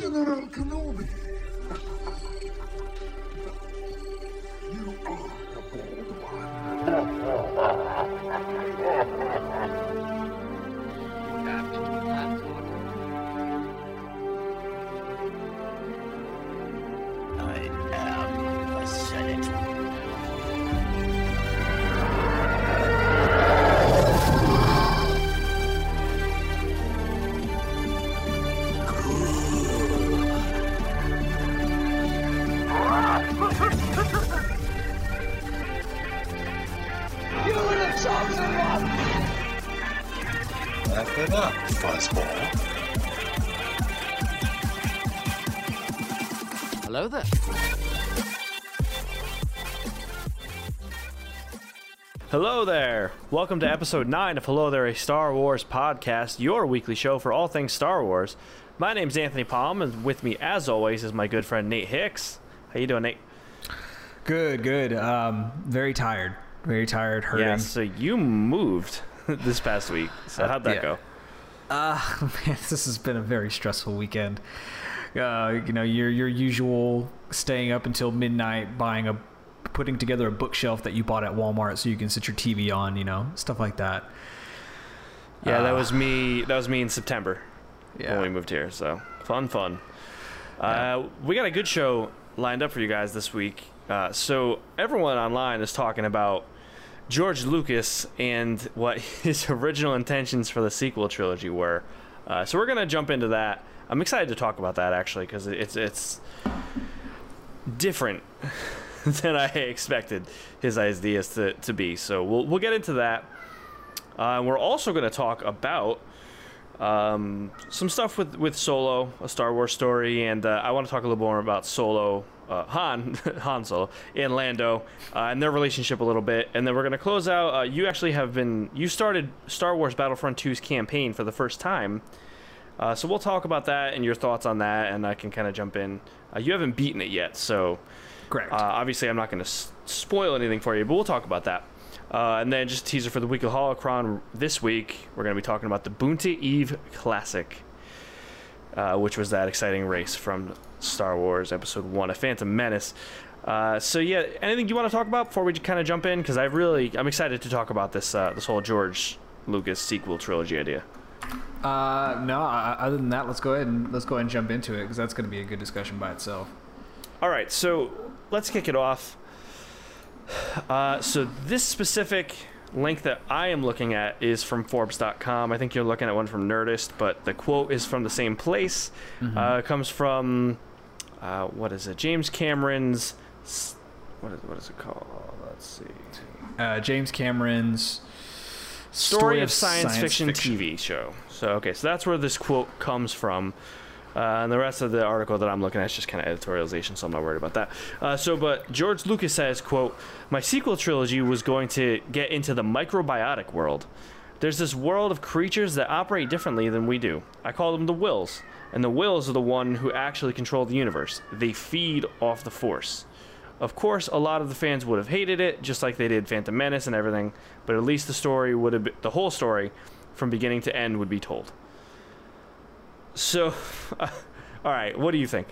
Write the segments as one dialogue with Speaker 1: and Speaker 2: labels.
Speaker 1: General Kenobi. you are
Speaker 2: Hello there!
Speaker 3: Welcome to episode 9 of Hello There, a Star Wars podcast, your weekly show for all things Star Wars. My name's Anthony Palm, and with me, as always, is my good friend Nate Hicks. How you doing, Nate?
Speaker 4: Good, good. Um, very tired. Very tired. Hurting.
Speaker 3: Yeah, so you moved this past week. So how'd that
Speaker 4: yeah.
Speaker 3: go?
Speaker 4: Uh, man, this has been a very stressful weekend. Uh, you know, your your usual staying up until midnight, buying a, putting together a bookshelf that you bought at Walmart so you can sit your TV on. You know, stuff like that.
Speaker 3: Yeah, that
Speaker 4: Uh,
Speaker 3: was me. That was me in September
Speaker 4: Yeah.
Speaker 3: when we moved here. So fun, fun. Uh, we got a good show lined up for you guys this week. Uh, so everyone online is talking about George Lucas and what his original intentions for the sequel trilogy were. Uh, so we're gonna jump into that. I'm excited to talk about that actually because it's it's different than I expected his ideas to, to be. So we'll we'll get into that. Uh, we're also going to talk about um, some stuff with, with Solo, a Star Wars story, and uh, I want to talk a little more about Solo, uh, Han, Han Solo, and Lando, uh, and their relationship a little bit. And then we're going to close out. Uh, you actually have been, you started Star Wars Battlefront 2's campaign for the first time. Uh, so we'll talk about that and your thoughts on that, and I can kind of jump in. You haven't beaten it yet, so
Speaker 4: Correct.
Speaker 3: uh, obviously, I'm not going to s- spoil anything for you, but we'll talk about that. Uh, and then just a teaser for the week of Holocron this week. We're going to be talking about the Boonta Eve Classic, uh, which was that exciting race from Star Wars Episode One: A Phantom Menace. Uh, so yeah, anything you want to talk about before we kind of jump in? Because I really, I'm excited to talk about this uh, this whole George Lucas sequel trilogy idea.
Speaker 4: Uh, no. uh, Other than that, let's go ahead and let's go ahead and jump into it because that's going to be a good discussion by itself.
Speaker 3: All right, so let's kick it off. Uh, so this specific link that I am looking at is from Forbes.com. I think you're looking at one from Nerdist, but the quote is from the same place. Uh, it comes from uh, what is it? James Cameron's. What is what is it called? Let's see.
Speaker 4: Uh, James Cameron's
Speaker 3: Story, of science, fiction, TV show. So okay, so that's where this quote comes from. Uh, and the rest of the article that I'm looking at is just kind of editorialization, so I'm not worried about that. Uh, so, but George Lucas says, "quote My sequel trilogy was going to get into the microbiotic world. There's this world of creatures that operate differently than we do. I call them the Whills, and the Whills are the one who actually control the universe. They feed off the Force." Of course, a lot of the fans would have hated it, just like they did Phantom Menace and everything. But at least the story would have, been, the whole story, from beginning to end, would be told. So, all right, what do you think?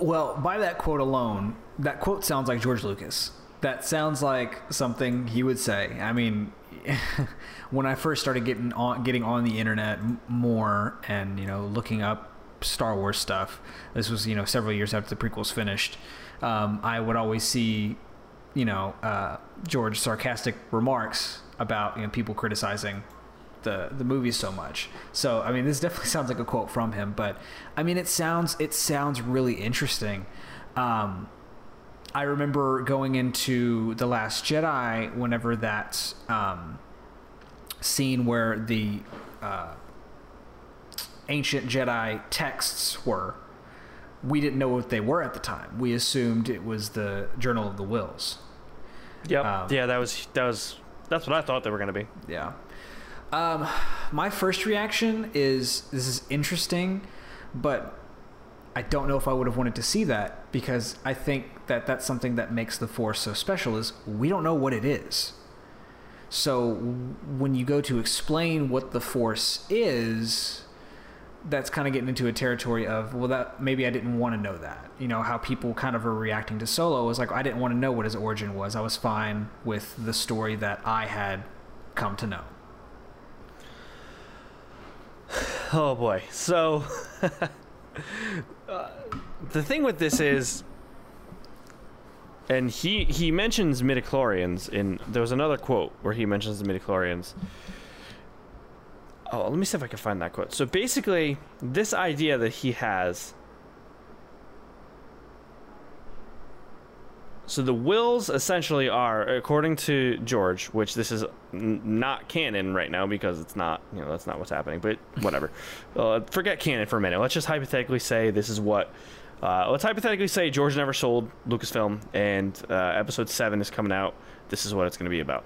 Speaker 4: Well, by that quote alone, that quote sounds like George Lucas. That sounds like something he would say. I mean, when I first started getting on getting on the internet more and you know looking up Star Wars stuff, this was you know several years after the prequels finished. Um, I would always see, you know, uh, George sarcastic remarks about you know people criticizing the the movie so much. So I mean, this definitely sounds like a quote from him. But I mean, it sounds it sounds really interesting. Um, I remember going into the Last Jedi whenever that um, scene where the uh, ancient Jedi texts were. We didn't know what they were at the time. We assumed it was the Journal of the Whills.
Speaker 3: Yep.
Speaker 4: Um,
Speaker 3: yeah, that was that was that's what I thought they were gonna be.
Speaker 4: Yeah. Um, my first reaction is this is interesting, but I don't know if I would have wanted to see that because I think that that's something that makes the Force so special is we don't know what it is. So when you go to explain what the Force is, that's kind of getting into a territory of well that maybe I didn't want to know that. You know how people kind of are reacting to Solo was like I didn't want to know what his origin was. I was fine with the story that I had come to know.
Speaker 3: Oh boy. So uh, the thing with this is and he he mentions midichlorians in there was another quote where he mentions the midichlorians. Oh, let me see if I can find that quote. So basically, this idea that he has So the Whills essentially are, according to George, which this is n- not canon right now because it's not, you know, that's not what's happening. But whatever, uh, forget canon for a minute. Let's just hypothetically say this is what. Uh, let's hypothetically say George never sold Lucasfilm, and uh, Episode Seven is coming out. This is what it's going to be about.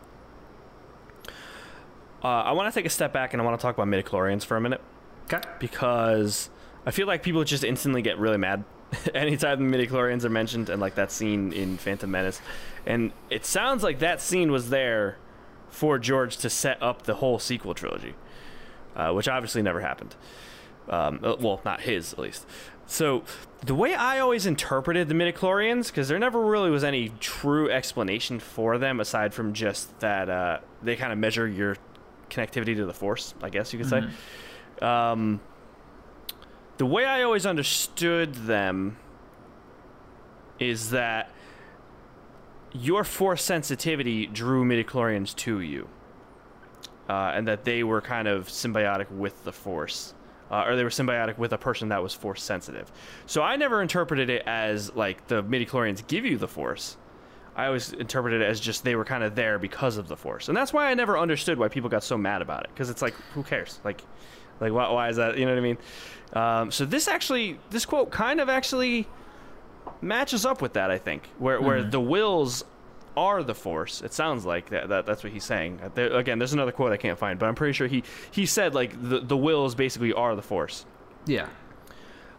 Speaker 3: Uh, I want to take a step back and I want to talk about midichlorians for a minute
Speaker 4: Okay.
Speaker 3: because I feel like people just instantly get really mad anytime the midichlorians are mentioned and like that scene in Phantom Menace. And it sounds like that scene was there for George to set up the whole sequel trilogy, uh, which obviously never happened. Um, uh, well, not his at least. So the way I always interpreted the midichlorians, because there never really was any true explanation for them aside from just that uh, they kind of measure your connectivity to the Force, I guess you could say. Um, the way I always understood them is that your force sensitivity drew midichlorians to you, uh, and that they were kind of symbiotic with the force, uh, or they were symbiotic with a person that was force sensitive. So I never interpreted it as like the midichlorians give you the force. I always interpreted it as just they were kind of there because of the force, and that's why I never understood why people got so mad about it. Because it's like, who cares? Like, like why, why is that? You know what I mean? Um, so this actually, this quote kind of actually matches up with that. I think where where the Whills are the force. It sounds like that, that that's what he's saying. Uh, There, again, there's another quote I can't find, but I'm pretty sure he he said like the the Whills basically are the force.
Speaker 4: Yeah.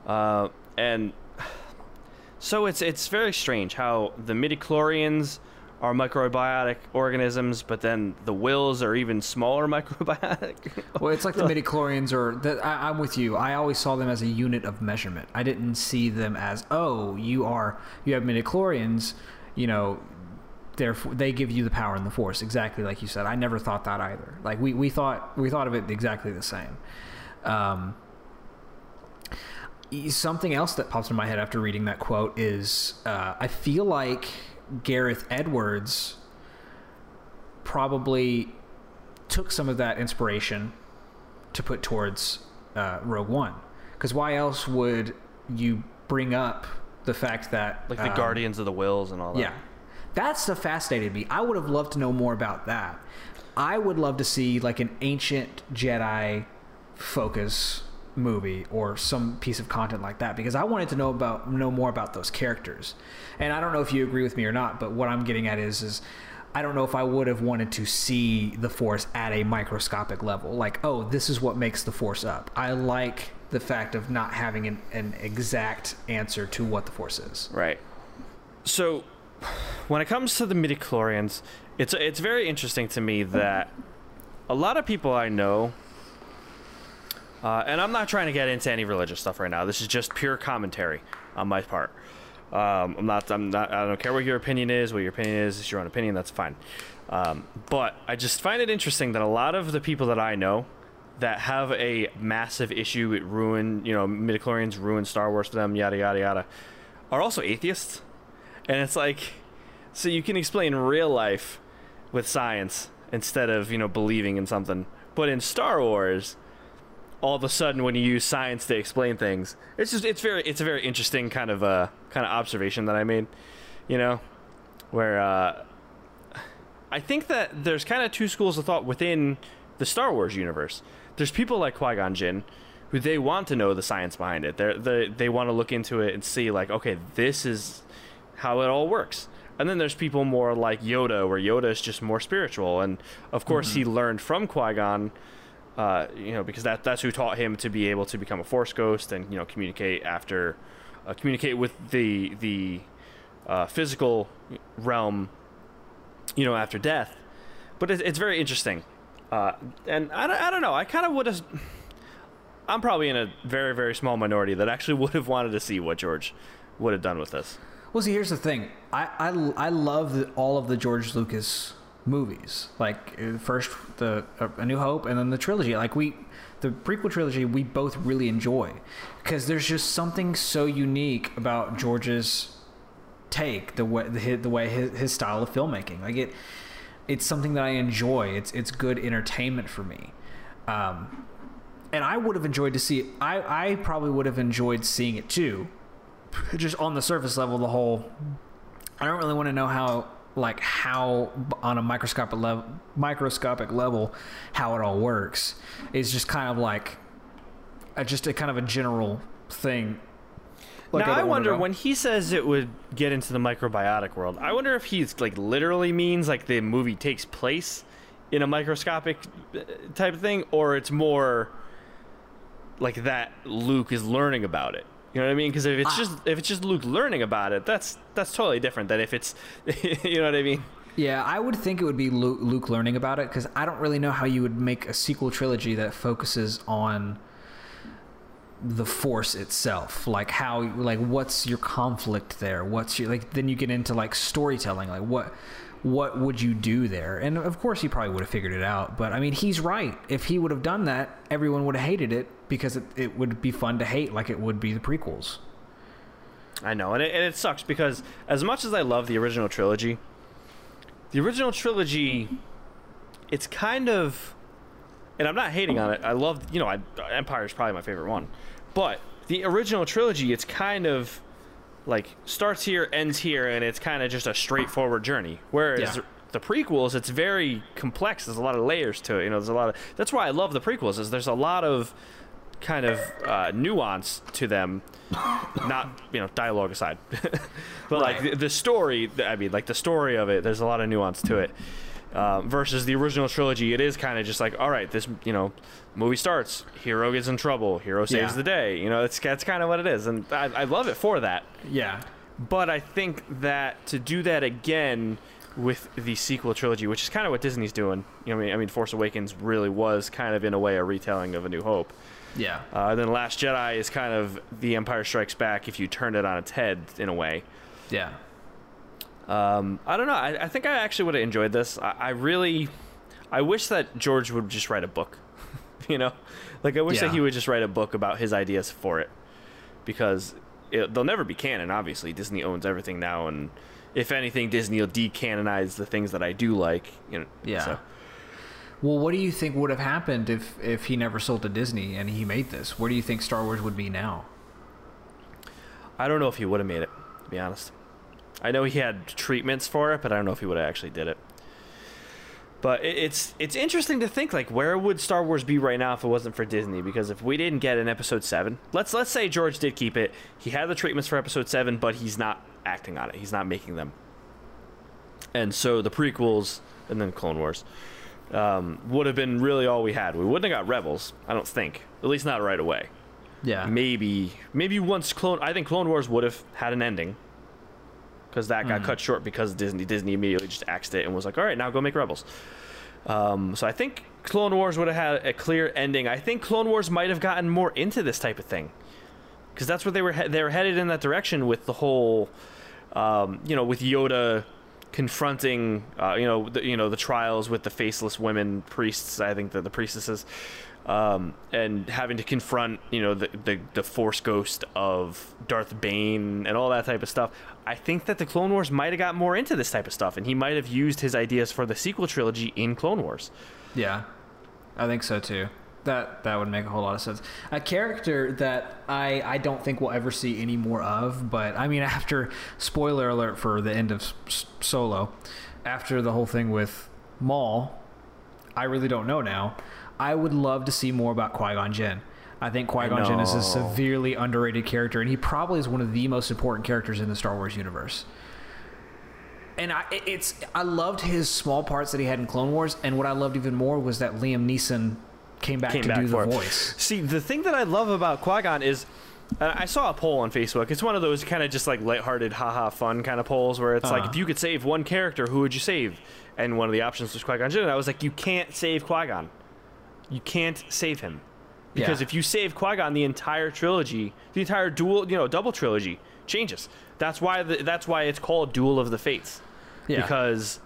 Speaker 3: Uh, and so it's it's very strange how the midichlorians are microbiotic organisms, but then the Whills are even smaller microbiotic.
Speaker 4: Well, it's like the midichlorians are. That I, I'm with you. I always saw them as a unit of measurement. I didn't see them as oh, you are you have midichlorians. You know, therefore they give you the power and the force. Exactly like you said. I never thought that either. Like we, we thought we thought of it exactly the same. Um, something else that pops in my head after reading that quote is uh, I feel like Gareth Edwards probably took some of that inspiration to put towards uh, Rogue One. Because why else would you bring up the fact that
Speaker 3: like the
Speaker 4: um,
Speaker 3: guardians of the Whills and all that.
Speaker 4: Yeah, that stuff fascinated me. I would have loved to know more about that. I would love to see like an ancient Jedi focus movie or some piece of content like that because I wanted to know about know more about those characters. And I don't know if you agree with me or not, but what I'm getting at is is I don't know if I would have wanted to see the force at a microscopic level. Like, oh, this is what makes the force up. I like the fact of not having an, an exact answer to what the force is.
Speaker 3: Right. So, when it comes to the midichlorians, it's it's very interesting to me that a lot of people I know, uh, and I'm not trying to get into any religious stuff right now. This is just pure commentary on my part. Um, I'm not. I'm not. I don't care what your opinion is. What your opinion is. It's your own opinion. That's fine. Um, but I just find it interesting that a lot of the people that I know that have a massive issue with ruin, you know, midichlorians ruin Star Wars for them, yada yada yada, are also atheists. And it's like, so you can explain real life with science instead of you know believing in something. But in Star Wars, all of a sudden when you use science to explain things, it's just it's very it's a very interesting kind of uh kind of observation that I made, you know, where uh, I think that there's kind of two schools of thought within the Star Wars universe. There's people like Qui Gon Jinn, who they want to know the science behind it. They're, they they want to look into it and see like, okay, this is how it all works. And then there's people more like Yoda, where Yoda is just more spiritual, and of course he learned from Qui Gon, uh, you know, because that that's who taught him to be able to become a Force ghost and you know communicate after, uh, communicate with the the uh, physical realm, you know, after death. But it, it's very interesting, uh, and I don't, I don't know. I kind of would have. I'm probably in a very very small minority that actually would have wanted to see what George would have done with this.
Speaker 4: Well, see, here's the thing. I I, I love the, all of the George Lucas movies. Like uh, first the uh, A New Hope, and then the trilogy. Like we, the prequel trilogy, we both really enjoy because there's just something so unique about George's take, the way the, the way his, his style of filmmaking. Like it, it's something that I enjoy. It's it's good entertainment for me. Um, and I would have enjoyed to see. I, I probably would have enjoyed seeing it too. Just on the surface level, the whole. I don't really want to know how, like, how on a microscopic level, microscopic level, how it all works. is just kind of like, a, just a kind of a general thing. Like,
Speaker 3: now I
Speaker 4: don't
Speaker 3: wonder when he says it would get into the microbiotic world. I wonder if he's like literally means like the movie takes place in a microscopic uh, type of thing, or it's more like that Luke is learning about it. You know what I mean? Because if it's ah. just if it's just Luke learning about it, that's that's totally different than if it's you know what I mean.
Speaker 4: Yeah, I would think it would be Luke, Luke learning about it because I don't really know how you would make a sequel trilogy that focuses on the force itself like how like what's your conflict there what's your like then you get into like storytelling like what what would you do there and of course he probably would have figured it out but i mean he's right if he would have done that everyone would have hated it because it, it would be fun to hate like it would be the prequels
Speaker 3: I know, and it, and it sucks because as much as I love the original trilogy, the original trilogy, it's kind of, and I'm not hating on it. I love, you know, I, Empire is probably my favorite one, but the original trilogy, it's kind of like starts here, ends here, and it's kind of just a straightforward journey. Whereas
Speaker 4: Yeah.
Speaker 3: the prequels, it's very complex. There's a lot of layers to it. You know, there's a lot of. That's why I love the prequels. Is there's a lot of kind of uh, nuance to them not you know dialogue aside but like the, the story i mean like the story of it there's a lot of nuance to it uh, versus the original trilogy it is kind of just like all right this you know movie starts hero gets in trouble hero saves
Speaker 4: Yeah.
Speaker 3: the day you know that's, that's kind of what it is and I, I love it for that.
Speaker 4: Yeah.
Speaker 3: But i think that to do that again with the sequel trilogy which is kind of what disney's doing you know I mean, I mean force awakens really was kind of in a way a retelling of a new hope.
Speaker 4: Yeah.
Speaker 3: Uh, and then Last Jedi is kind of The Empire Strikes Back if you turned it on its head in a way.
Speaker 4: yeah
Speaker 3: Um, I don't know. I, I think I actually would have enjoyed this. I, I really, I wish that George would just write a book. you know, like I wish
Speaker 4: Yeah.
Speaker 3: that he would just write a book about his ideas for it, because it, they'll never be canon. Obviously, Disney owns everything now, and if anything, Disney will decanonize the things that I do like. You know,
Speaker 4: Yeah.
Speaker 3: so-
Speaker 4: Well, what do you think would have happened if if he never sold to Disney and he made this? Where do you think Star Wars would be now?
Speaker 3: I don't know if he would have made it. To be honest, I know he had treatments for it, but I don't know if he would have actually did it. But it's it's interesting to think like where would Star Wars be right now if it wasn't for Disney? Because if we didn't get an Episode Seven, let's let's say George did keep it, he had the treatments for Episode Seven, but he's not acting on it. He's not making them. And so the prequels and then Clone Wars um, would have been really all we had. We wouldn't have got Rebels, I don't think. At least not right away
Speaker 4: Yeah.
Speaker 3: maybe maybe once clone i think clone wars would have had an ending because that got cut short because disney disney immediately just axed it and was like all right now go make rebels. Um, so i think clone wars would have had a clear ending. I think clone wars might have gotten more into this type of thing because that's what they were he- they were headed in that direction with the whole um, you know with yoda confronting uh, you know the, you know the trials with the faceless women priests i think the, the priestesses um, and having to confront you know the, the the force ghost of Darth Bane and all that type of stuff. I think that the Clone Wars might have got more into this type of stuff, and he might have used his ideas for the sequel trilogy in Clone Wars.
Speaker 4: Yeah, I think so too. That that would make a whole lot of sense. A character that I I don't think we'll ever see any more of, but I mean after spoiler alert for the end of S- Solo, after the whole thing with Maul, I really don't know now. I would love to see more about Qui Gon Jinn. I think Qui Gon Jinn is a severely underrated character, and he probably is one of the most important characters in the Star Wars universe. And I, it's I loved his small parts that he had in Clone Wars, and what I loved even more was that Liam Neeson came back
Speaker 3: Came
Speaker 4: to
Speaker 3: back
Speaker 4: do the
Speaker 3: for it.
Speaker 4: voice.
Speaker 3: See, the thing that I love about Qui Gon is. Uh, I saw a poll on Facebook. It's one of those kind of just like lighthearted, haha, fun kind of polls where it's like,
Speaker 4: Uh-huh.
Speaker 3: if you could save one character, who would you save? And one of the options was Qui Gon Jinn. And I was like, you can't save Qui Gon. You can't save him. Because
Speaker 4: Yeah.
Speaker 3: if you save Qui Gon, the entire trilogy, the entire dual, you know, double trilogy changes. That's why the, that's why it's called Duel of the Fates.
Speaker 4: Yeah.
Speaker 3: Because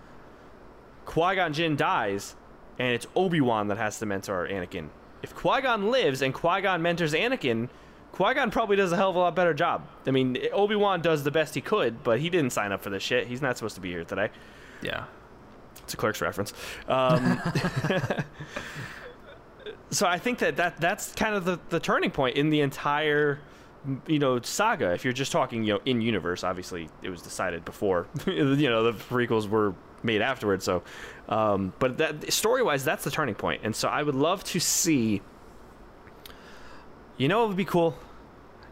Speaker 3: Qui Gon Jinn dies, and it's Obi Wan that has to mentor Anakin. If Qui Gon lives and Qui Gon mentors Anakin, Qui Gon probably does a hell of a lot better job. I mean, Obi Wan does the best he could, but he didn't sign up for this shit. He's not supposed to be here today.
Speaker 4: yeah.
Speaker 3: It's a Clerks reference. Um, so I think that, that that's kind of the, the turning point in the entire you know saga. If you're just talking you know in universe, obviously it was decided before you know the prequels were made afterwards. So, um, but that story wise, that's the turning point. And so I would love to see. You know, it would be cool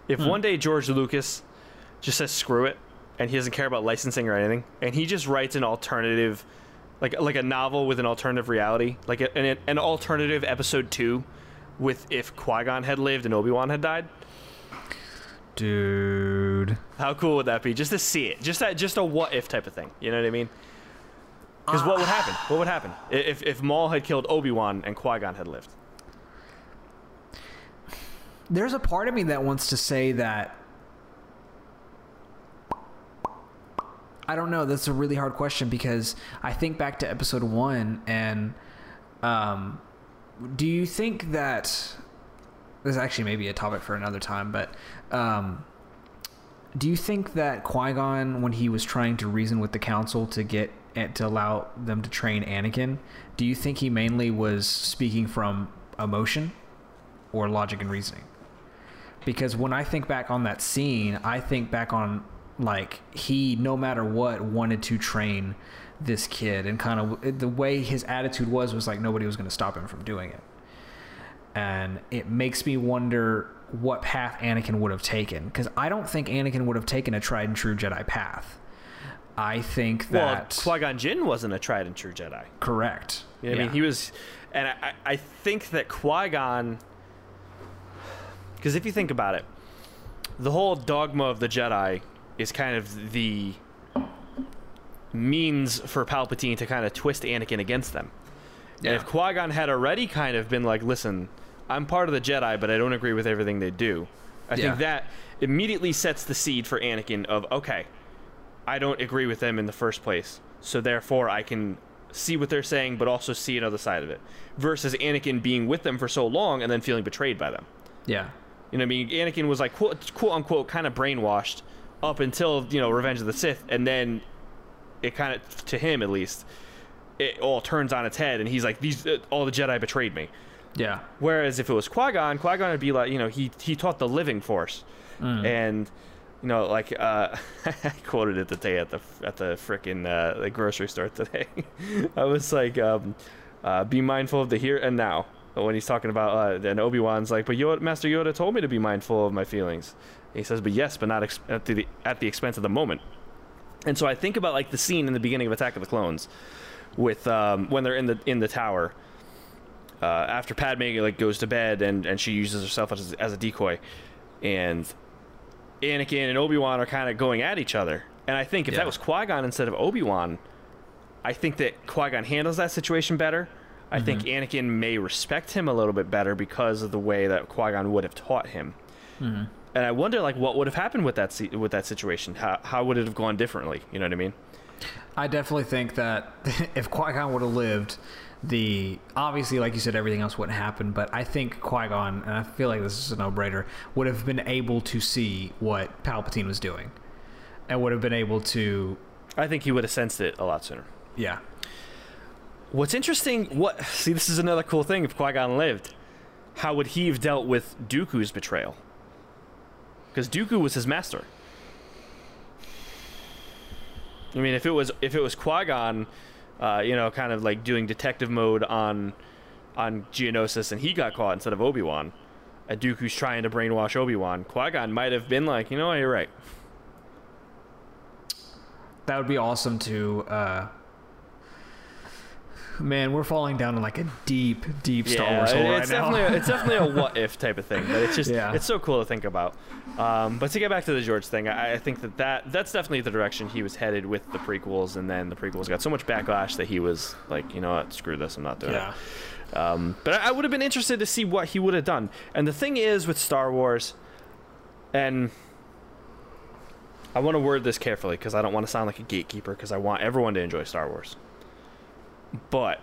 Speaker 3: if one day George Lucas just says screw it, and he doesn't care about licensing or anything, and he just writes an alternative, like like a novel with an alternative reality, like a, an an alternative episode two, with if Qui Gon had lived and Obi Wan had died.
Speaker 4: Dude.
Speaker 3: How cool would that be? Just to see it, just that, just a what if type of thing. You know what I mean? Because what would happen? What would happen if if Maul had killed Obi Wan and Qui Gon had lived?
Speaker 4: There's a part of me that wants to say that. I don't know. That's a really hard question because I think back to episode one, and um, do you think that this actually may be a topic for another time, but um, do you think that Qui Gon, when he was trying to reason with the Council to get to allow them to train Anakin, do you think he mainly was speaking from emotion or logic and reasoning? Because when I think back on that scene, I think back on like he, no matter what, wanted to train this kid, and kind of the way his attitude was was like nobody was going to stop him from doing it and it makes me wonder what path Anakin would have taken because I don't think Anakin would have taken a tried and true Jedi path. I think that
Speaker 3: well, Qui Gon Jinn wasn't a tried and true Jedi.
Speaker 4: correct.
Speaker 3: You know what I mean? He was, and I, I- think that Qui Gon, because if you think about it, the whole dogma of the Jedi is kind of the means for Palpatine to kind of twist Anakin against them.
Speaker 4: Yeah.
Speaker 3: And if Qui Gon had already kind of been like, listen, I'm part of the Jedi, but I don't agree with everything they do, I
Speaker 4: Yeah.
Speaker 3: think that immediately sets the seed for Anakin of, okay, I don't agree with them in the first place, so therefore I can see what they're saying, but also see another side of it. Versus Anakin being with them for so long and then feeling betrayed by them.
Speaker 4: yeah,
Speaker 3: You know what I mean? Anakin was like quote, quote unquote kind of brainwashed up until you know Revenge of the Sith, and then it kind of to him at least it all turns on its head, and he's like these uh, all the Jedi betrayed me.
Speaker 4: yeah,
Speaker 3: Whereas if it was Qui Gon, Qui Gon would be like, you know, he he taught the living force, and you know, like uh, I quoted it today at the at the frickin' uh, the grocery store today. I was like, um, uh, be mindful of the here and now. When he's talking about, uh, then Obi Wan's like, but Yoda, Master Yoda told me to be mindful of my feelings. he says, but yes, but not ex- at the at the expense of the moment. And so I think about like the scene in the beginning of Attack of the Clones, with um, when they're in the in the tower, uh, after Padme like goes to bed and, and she uses herself as, as a decoy, and Anakin and Obi Wan are kind of going at each other. And I think if
Speaker 4: Yeah.
Speaker 3: that was Qui Gon instead of Obi Wan, I think that Qui Gon handles that situation better. I think mm-hmm. Anakin may respect him a little bit better because of the way that Qui Gon would have taught him. Mm-hmm. And I wonder, like, what would have happened with that with that situation? How how would it have gone differently? You know what I mean?
Speaker 4: I definitely think that if Qui Gon would have lived, the obviously, like you said, everything else wouldn't happen. But I think Qui Gon, and I feel like this is a no brainer, would have been able to see what Palpatine was doing, and would have been able to,
Speaker 3: I think he would have sensed it a lot sooner.
Speaker 4: yeah,
Speaker 3: What's interesting, what see, this is another cool thing. If Qui Gon lived, how would he have dealt with Dooku's betrayal? Because Dooku was his master. I mean, if it was if it was Qui Gon, uh, you know, kind of like doing detective mode on on Geonosis, and he got caught instead of Obi Wan, and who's trying to brainwash Obi Wan, Qui Gon might have been like, you know, what, you're right.
Speaker 4: that would be awesome to. Uh, man, we're falling down in like a deep, deep Star Wars hole right
Speaker 3: it's
Speaker 4: now.
Speaker 3: definitely a, it's definitely a what if type of thing, but it's just
Speaker 4: Yeah.
Speaker 3: it's so cool to think about. Um, but to get back to the George thing, I, I think that, that that's definitely the direction he was headed with the prequels, and then the prequels got so much backlash that he was like, you know what, screw this, I'm not doing
Speaker 4: yeah.
Speaker 3: it. Um, but I, I would have been interested to see what he would have done. And the thing is with Star Wars, and I want to word this carefully because I don't want to sound like a gatekeeper because I want everyone to enjoy Star Wars. But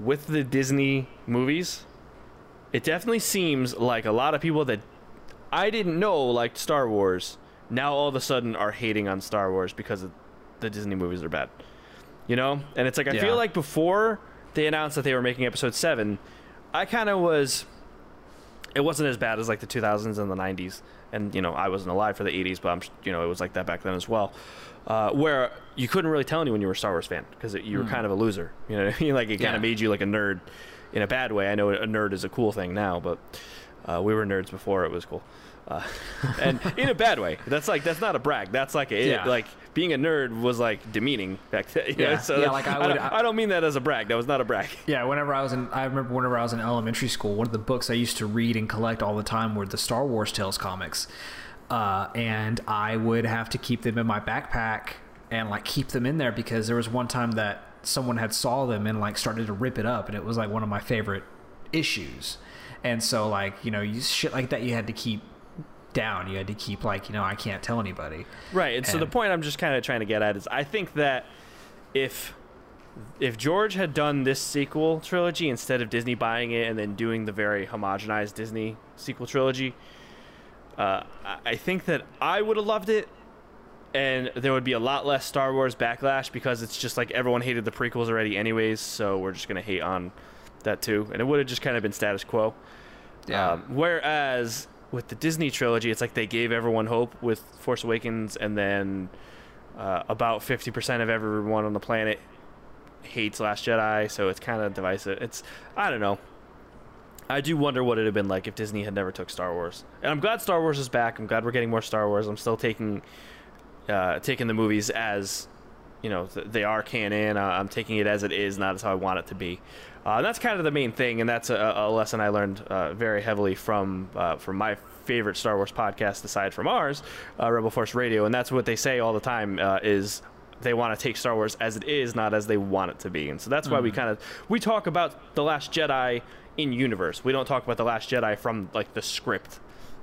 Speaker 3: with the Disney movies, it definitely seems like a lot of people that I didn't know liked Star Wars now all of a sudden are hating on Star Wars because of the Disney movies are bad. You know? And it's like I
Speaker 4: Yeah.
Speaker 3: feel like before they announced that they were making episode 7, I kind of was it wasn't as bad as like the 2000s and the 90s and you know i wasn't alive for the 80s but i'm you know it was like that back then as well uh, where you couldn't really tell anyone you were a star wars fan because you were kind of a loser you know I mean? like it kind
Speaker 4: Yeah.
Speaker 3: of made you like a nerd in a bad way i know a nerd is a cool thing now but uh, we were nerds before it was cool uh, and in a bad way that's like that's not a brag that's like a,
Speaker 4: Yeah.
Speaker 3: like being a nerd was like demeaning back then you know?
Speaker 4: Yeah.
Speaker 3: so
Speaker 4: Yeah, like I
Speaker 3: I,
Speaker 4: would-
Speaker 3: don't, I don't mean that as a brag that was not a brag
Speaker 4: Yeah, whenever I was in, I remember whenever I was in elementary school, one of the books I used to read and collect all the time were the Star Wars Tales comics, uh, and I would have to keep them in my backpack and like keep them in there because there was one time that someone had saw them and like started to rip it up, and it was like one of my favorite issues, and so like you know, you shit like that you had to keep down. You had to keep like you know, I can't tell anybody.
Speaker 3: Right. And so the point I'm just kind of trying to get at is I think that if if George had done this sequel trilogy instead of Disney buying it and then doing the very homogenized Disney sequel trilogy, uh, I- think that I would have loved it, and there would be a lot less Star Wars backlash because it's just like everyone hated the prequels already, anyways. So we're just gonna hate on that too, and it would have just kind of been status quo. Um, whereas with the Disney trilogy, it's like they gave everyone hope with Force Awakens, and then uh, about 50% of everyone on the planet hates Last Jedi, so it's kind of divisive. It's, I don't know. I do wonder what it'd have been like if Disney had never took Star Wars. And I'm glad Star Wars is back. I'm glad we're getting more Star Wars. I'm still taking uh, taking the movies as you know th- they are canon. Uh, I'm taking it as it is, not as how I want it to be. Uh, that's kind of the main thing, and that's a, a lesson I learned uh, very heavily from uh, from my favorite Star Wars podcast, aside from ours, uh, Rebel Force Radio. And that's what they say all the time: uh, is they want to take Star Wars as it is, not as they want it to be. And so that's why we kind of we talk about the Last Jedi in universe. We don't talk about the Last Jedi from like the script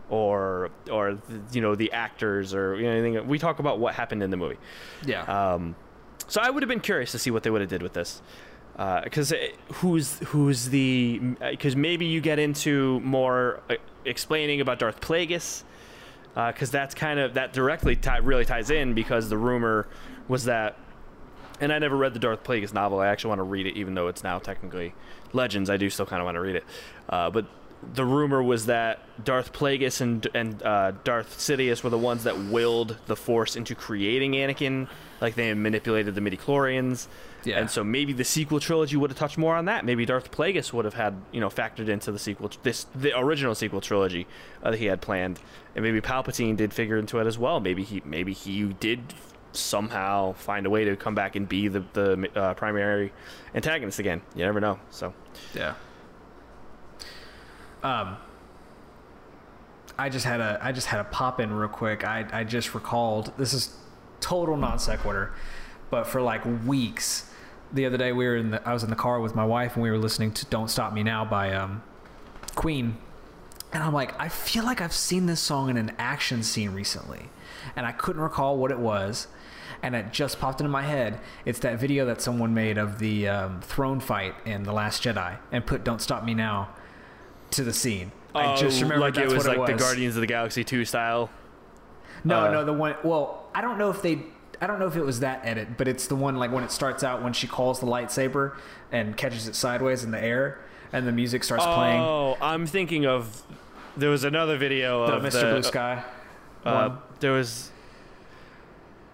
Speaker 3: or or you know the actors or you know, anything. We talk about what happened in the movie.
Speaker 4: Yeah.
Speaker 3: Um, so I would have been curious to see what they would have did with this, because who's who's the because maybe you get into more uh, explaining about Darth Plagueis, because that's kind of that directly tie, really ties in because the rumor was that, and I never read the Darth Plagueis novel. I actually want to read it, even though it's now technically Legends. I do still kind of want to read it, uh, but. The rumor was that Darth Plagueis and and uh, Darth Sidious were the ones that willed the Force into creating Anakin, like they manipulated the midichlorians.
Speaker 4: Yeah.
Speaker 3: And so maybe the sequel trilogy would have touched more on that. Maybe Darth Plagueis would have had, you know, factored into the sequel, this the original sequel trilogy uh, that he had planned, and maybe Palpatine did figure into it as well. Maybe he maybe he did somehow find a way to come back and be the the uh, primary antagonist again. You never know. So
Speaker 4: Yeah. Um, I just had a I just had a pop in real quick. I I just recalled this is total non sequitur, but for like weeks, the other day we were in the I was in the car with my wife and we were listening to "Don't Stop Me Now" by um, Queen, and I'm like I feel like I've seen this song in an action scene recently, and I couldn't recall what it was. And it just popped into my head. It's that video that someone made of the um, throne fight in The Last Jedi and put "Don't Stop Me Now" to the scene. I just
Speaker 3: Oh,
Speaker 4: remember
Speaker 3: like
Speaker 4: that's
Speaker 3: it was
Speaker 4: what
Speaker 3: like
Speaker 4: it was. the.
Speaker 3: Guardians of the Galaxy two style.
Speaker 4: No,
Speaker 3: uh,
Speaker 4: no, the one. Well, I don't know if they. I don't know if it was that edit, but it's the one like when it starts out when she calls the lightsaber and catches it sideways in the air, and the music starts playing.
Speaker 3: Oh, I'm thinking of. There was another video
Speaker 4: The
Speaker 3: of
Speaker 4: Mr.
Speaker 3: the,
Speaker 4: Blue Sky.
Speaker 3: Uh, there was.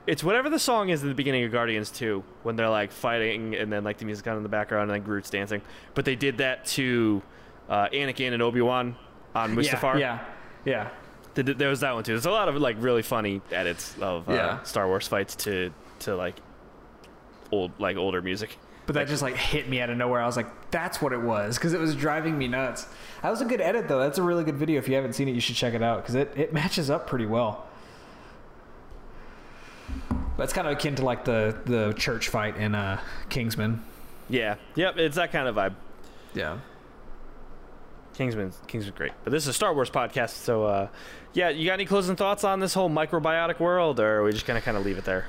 Speaker 3: It's whatever the song is in the beginning of Guardians 2 when they're like fighting and then like the music on in the background and then Groot's dancing. But they did that to uh, Anakin and Obi Wan on Mustafar.
Speaker 4: Yeah, yeah,
Speaker 3: th- There was that one too. There's a lot of like really funny edits of uh,
Speaker 4: Yeah.
Speaker 3: Star Wars fights to to like old like older music.
Speaker 4: But that just like hit me out of nowhere. I was like, "That's what it was," because it was driving me nuts. That was a good edit, though. That's a really good video. If you haven't seen it, you should check it out because it, it matches up pretty well. That's kind of akin to like the the church fight in uh, Kingsman.
Speaker 3: Yeah. Yep. It's that kind of vibe.
Speaker 4: Yeah.
Speaker 3: Kingsman, Kingsman's great. But this is a Star Wars podcast, so uh, yeah. You got any closing thoughts on this whole microbiotic world, or are we just gonna kind of leave it there?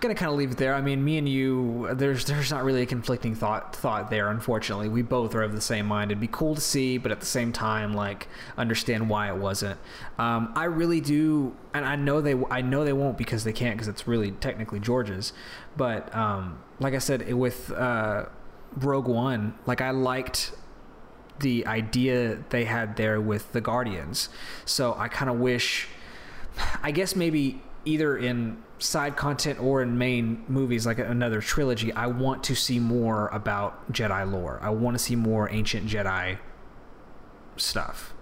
Speaker 4: Gonna kind of leave it there. I mean, me and you, there's there's not really a conflicting thought thought there. Unfortunately, we both are of the same mind. It'd be cool to see, but at the same time, like understand why it wasn't. Um, I really do, and I know they I know they won't because they can't because it's really technically George's. But um, like I said, it- with uh, Rogue One, like I liked the idea they had there with the Guardians. So I kind of wish, I guess maybe either in side content or in main movies like another trilogy, I want to see more about Jedi lore. I want to see more ancient Jedi stuff.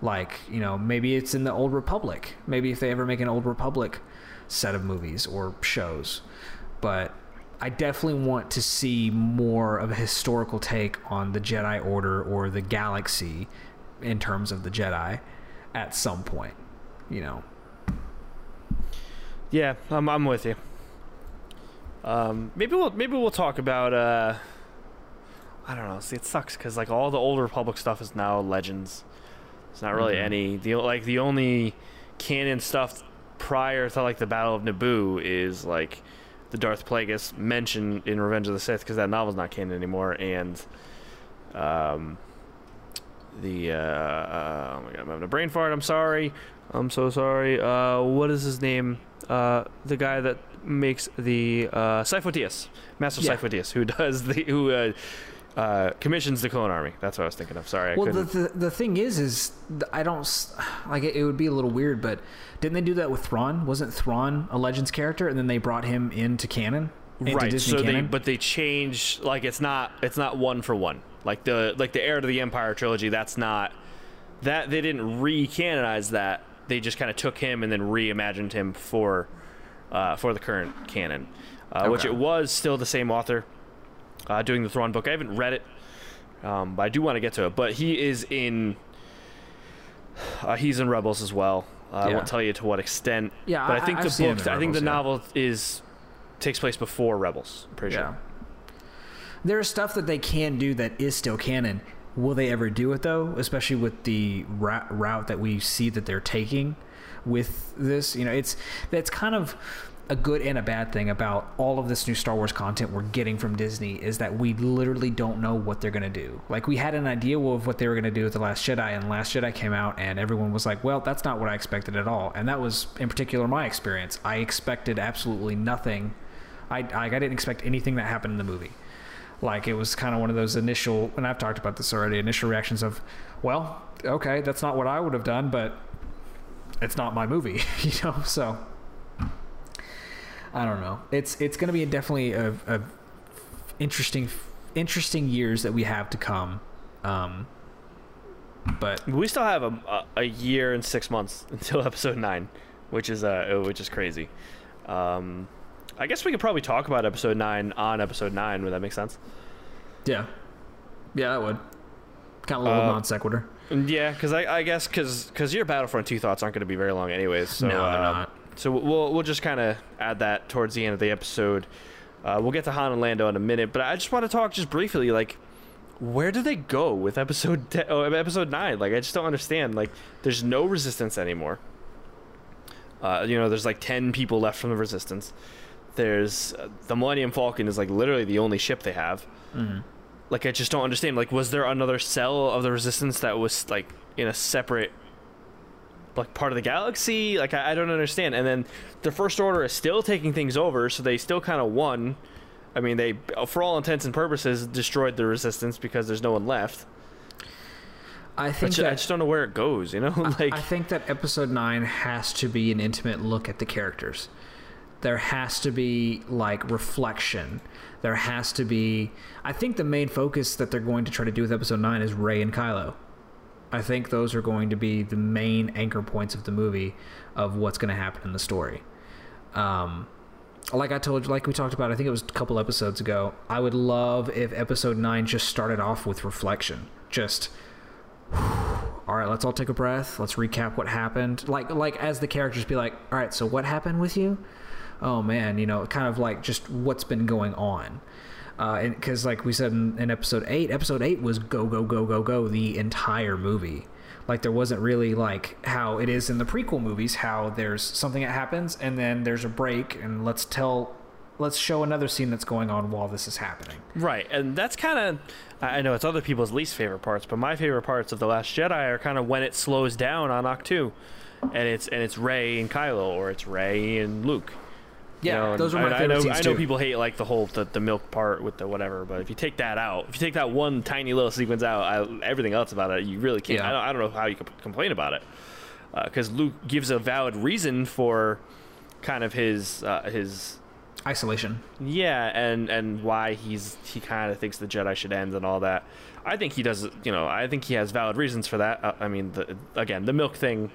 Speaker 4: Like, you know, maybe it's in the Old Republic. Maybe if they ever make an Old Republic set of movies or shows. But I definitely want to see more of a historical take on the Jedi Order or the galaxy in terms of the Jedi at some point. You know.
Speaker 3: Yeah, I'm, I'm with you. Um, maybe we'll maybe we'll talk about. Uh, I don't know. See, it sucks because like all the old Republic stuff is now Legends. It's not really
Speaker 4: Mhm.
Speaker 3: any the like the only canon stuff prior to like the Battle of Naboo is like the Darth Plagueis mentioned in Revenge of the Sith because that novel's not canon anymore, and um, the uh, uh, oh my god, I'm having a brain fart. I'm sorry. I'm so sorry. Uh, what is his name? Uh, the guy that makes the uh, Master
Speaker 4: Yeah.
Speaker 3: Who does the who uh, uh, commissions the Clone Army. That's what I was thinking of. Sorry, I
Speaker 4: Well, the, the the thing is, is I don't like it. It would be a little weird, but didn't they do that with Thrawn? Wasn't Thrawn a Legends character, and then they brought him into canon, into
Speaker 3: right.
Speaker 4: Disney
Speaker 3: So they but they changed like it's not it's not one for one. Like the like the Heir to the Empire trilogy. That's not that they didn't re-canonize that. They just kind of took him and then reimagined him for uh, for the current canon, uh, which it was still the same author uh, doing the Thrawn book. I haven't read it, um, but I do want to get to it. But he is in uh, he's in Rebels as well. Uh, I won't tell you to what extent.
Speaker 4: Yeah,
Speaker 3: but I
Speaker 4: I-
Speaker 3: think
Speaker 4: I've
Speaker 3: the
Speaker 4: seen him
Speaker 3: book.
Speaker 4: in
Speaker 3: I think the
Speaker 4: yeah.
Speaker 3: novel is takes place before Rebels. I'm pretty
Speaker 4: yeah.
Speaker 3: sure.
Speaker 4: There's stuff that they can do that is still canon. Will they ever do it though? Especially with the route that we see that they're taking with this, you know, it's that's kind of a good and a bad thing about all of this new Star Wars content we're getting from Disney is that we literally don't know what they're going to do. Like we had an idea of what they were going to do with the Last Jedi and Last Jedi came out and everyone was like, "Well, that's not what I expected at all." And that was in particular my experience. I expected absolutely nothing. I I, I didn't expect anything that happened in the movie like it was kind of one of those initial and i've talked about this already initial reactions of well okay that's not what i would have done but it's not my movie you know so i don't know it's it's going to be definitely a, a interesting interesting years that we have to come um but
Speaker 3: We still have a, a, year and six months until episode nine, which is uh which is crazy. Um, I guess we could probably talk about episode nine on episode nine. Would that make sense?
Speaker 4: yeah yeah that would kind of a little
Speaker 3: Uh,
Speaker 4: non sequitur
Speaker 3: Yeah, because I, I guess because your Battlefront two thoughts aren't going to be very long anyways. So
Speaker 4: No, they're
Speaker 3: uh,
Speaker 4: not.
Speaker 3: So we'll we'll just kind of add that towards the end of the episode. Uh, we'll get to Han and Lando in a minute, but I just want to talk just briefly, like, where do they go with episode te- oh, episode nine? Like, I just don't understand. Like, there's no resistance anymore. Uh, you know, there's like ten people left from the resistance. There's uh, the Millennium Falcon is like literally the only ship they have.
Speaker 4: Mhm.
Speaker 3: Like, I just don't understand. Like, was there another cell of the resistance that was like in a separate like part of the galaxy. Like I, I don't understand. And then the First Order is still taking things over, so they still kind of won. I mean, they, for all intents and purposes, destroyed the Resistance because there's no one left.
Speaker 4: i think
Speaker 3: ju- I just don't know where it goes. You know, like
Speaker 4: I think that episode nine has to be an intimate look at the characters. There has to be like reflection. There has to be. I think the main focus that they're going to try to do with episode nine is Rey and Kylo. I think those are going to be the main anchor points of the movie of what's going to happen in the story. Um, like I told you, like we talked about, I think it was a couple episodes ago. I would love if episode nine just started off with reflection. Just all right let's all take a breath. Let's recap what happened. Like like as the characters be like all right so what happened with you? Oh man you know kind of like just what's been going on. Uh, because like we said in, in episode eight, episode eight was go go go go go the entire movie. Like there wasn't really like how it is in the prequel movies, how there's something that happens and then there's a break and let's tell, let's show another scene that's going on while this is happening.
Speaker 3: Right, and that's kind of I know it's other people's least favorite parts, but my favorite parts of the Last Jedi are kind of when it slows down on Ahch-To, and it's and it's Rey and Kylo, or it's Rey and Luke. You
Speaker 4: Yeah,
Speaker 3: know,
Speaker 4: those are my
Speaker 3: I,
Speaker 4: favorite
Speaker 3: I know,
Speaker 4: scenes
Speaker 3: I know people hate like the whole the, the milk part with the whatever, but if you take that out, if you take that one tiny little sequence out, I, everything else about it, you really can't.
Speaker 4: Yeah.
Speaker 3: I, don't, I don't know how you could complain about it, because Luke gives a valid reason for kind of his uh, his
Speaker 4: Isolation.
Speaker 3: yeah, and and why he's he kind of thinks the Jedi should end and all that. I think he does. You know, I think he has valid reasons for that. Uh, I mean, the, again, the milk thing,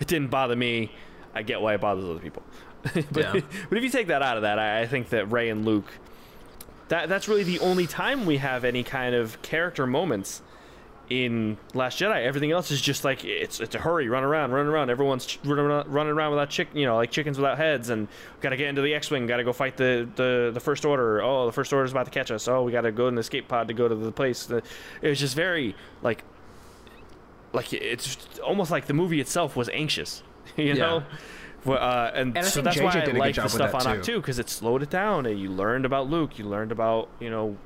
Speaker 3: it didn't bother me. I get why it bothers other people. but,
Speaker 4: Yeah.
Speaker 3: but if you take that out of that, I, I think that Rey and Luke, that that's really the only time we have any kind of character moments in Last Jedi. Everything else is just like it's it's a hurry, run around, run around. Everyone's ch- running around, running around without chick, you know, like chickens without heads, and got to get into the X-wing, got to go fight the, the the First Order. Oh, the First Order's about to catch us. Oh, we got to go in the escape pod to go to the place. It was just very like like it's almost like the movie itself was anxious, you
Speaker 4: Yeah.
Speaker 3: know. Well, Uh, and,
Speaker 4: And
Speaker 3: so that's
Speaker 4: JJ
Speaker 3: why I
Speaker 4: did a good
Speaker 3: like the stuff on
Speaker 4: too.
Speaker 3: Ahch-To because it slowed it down, and you learned about Luke, you learned about you know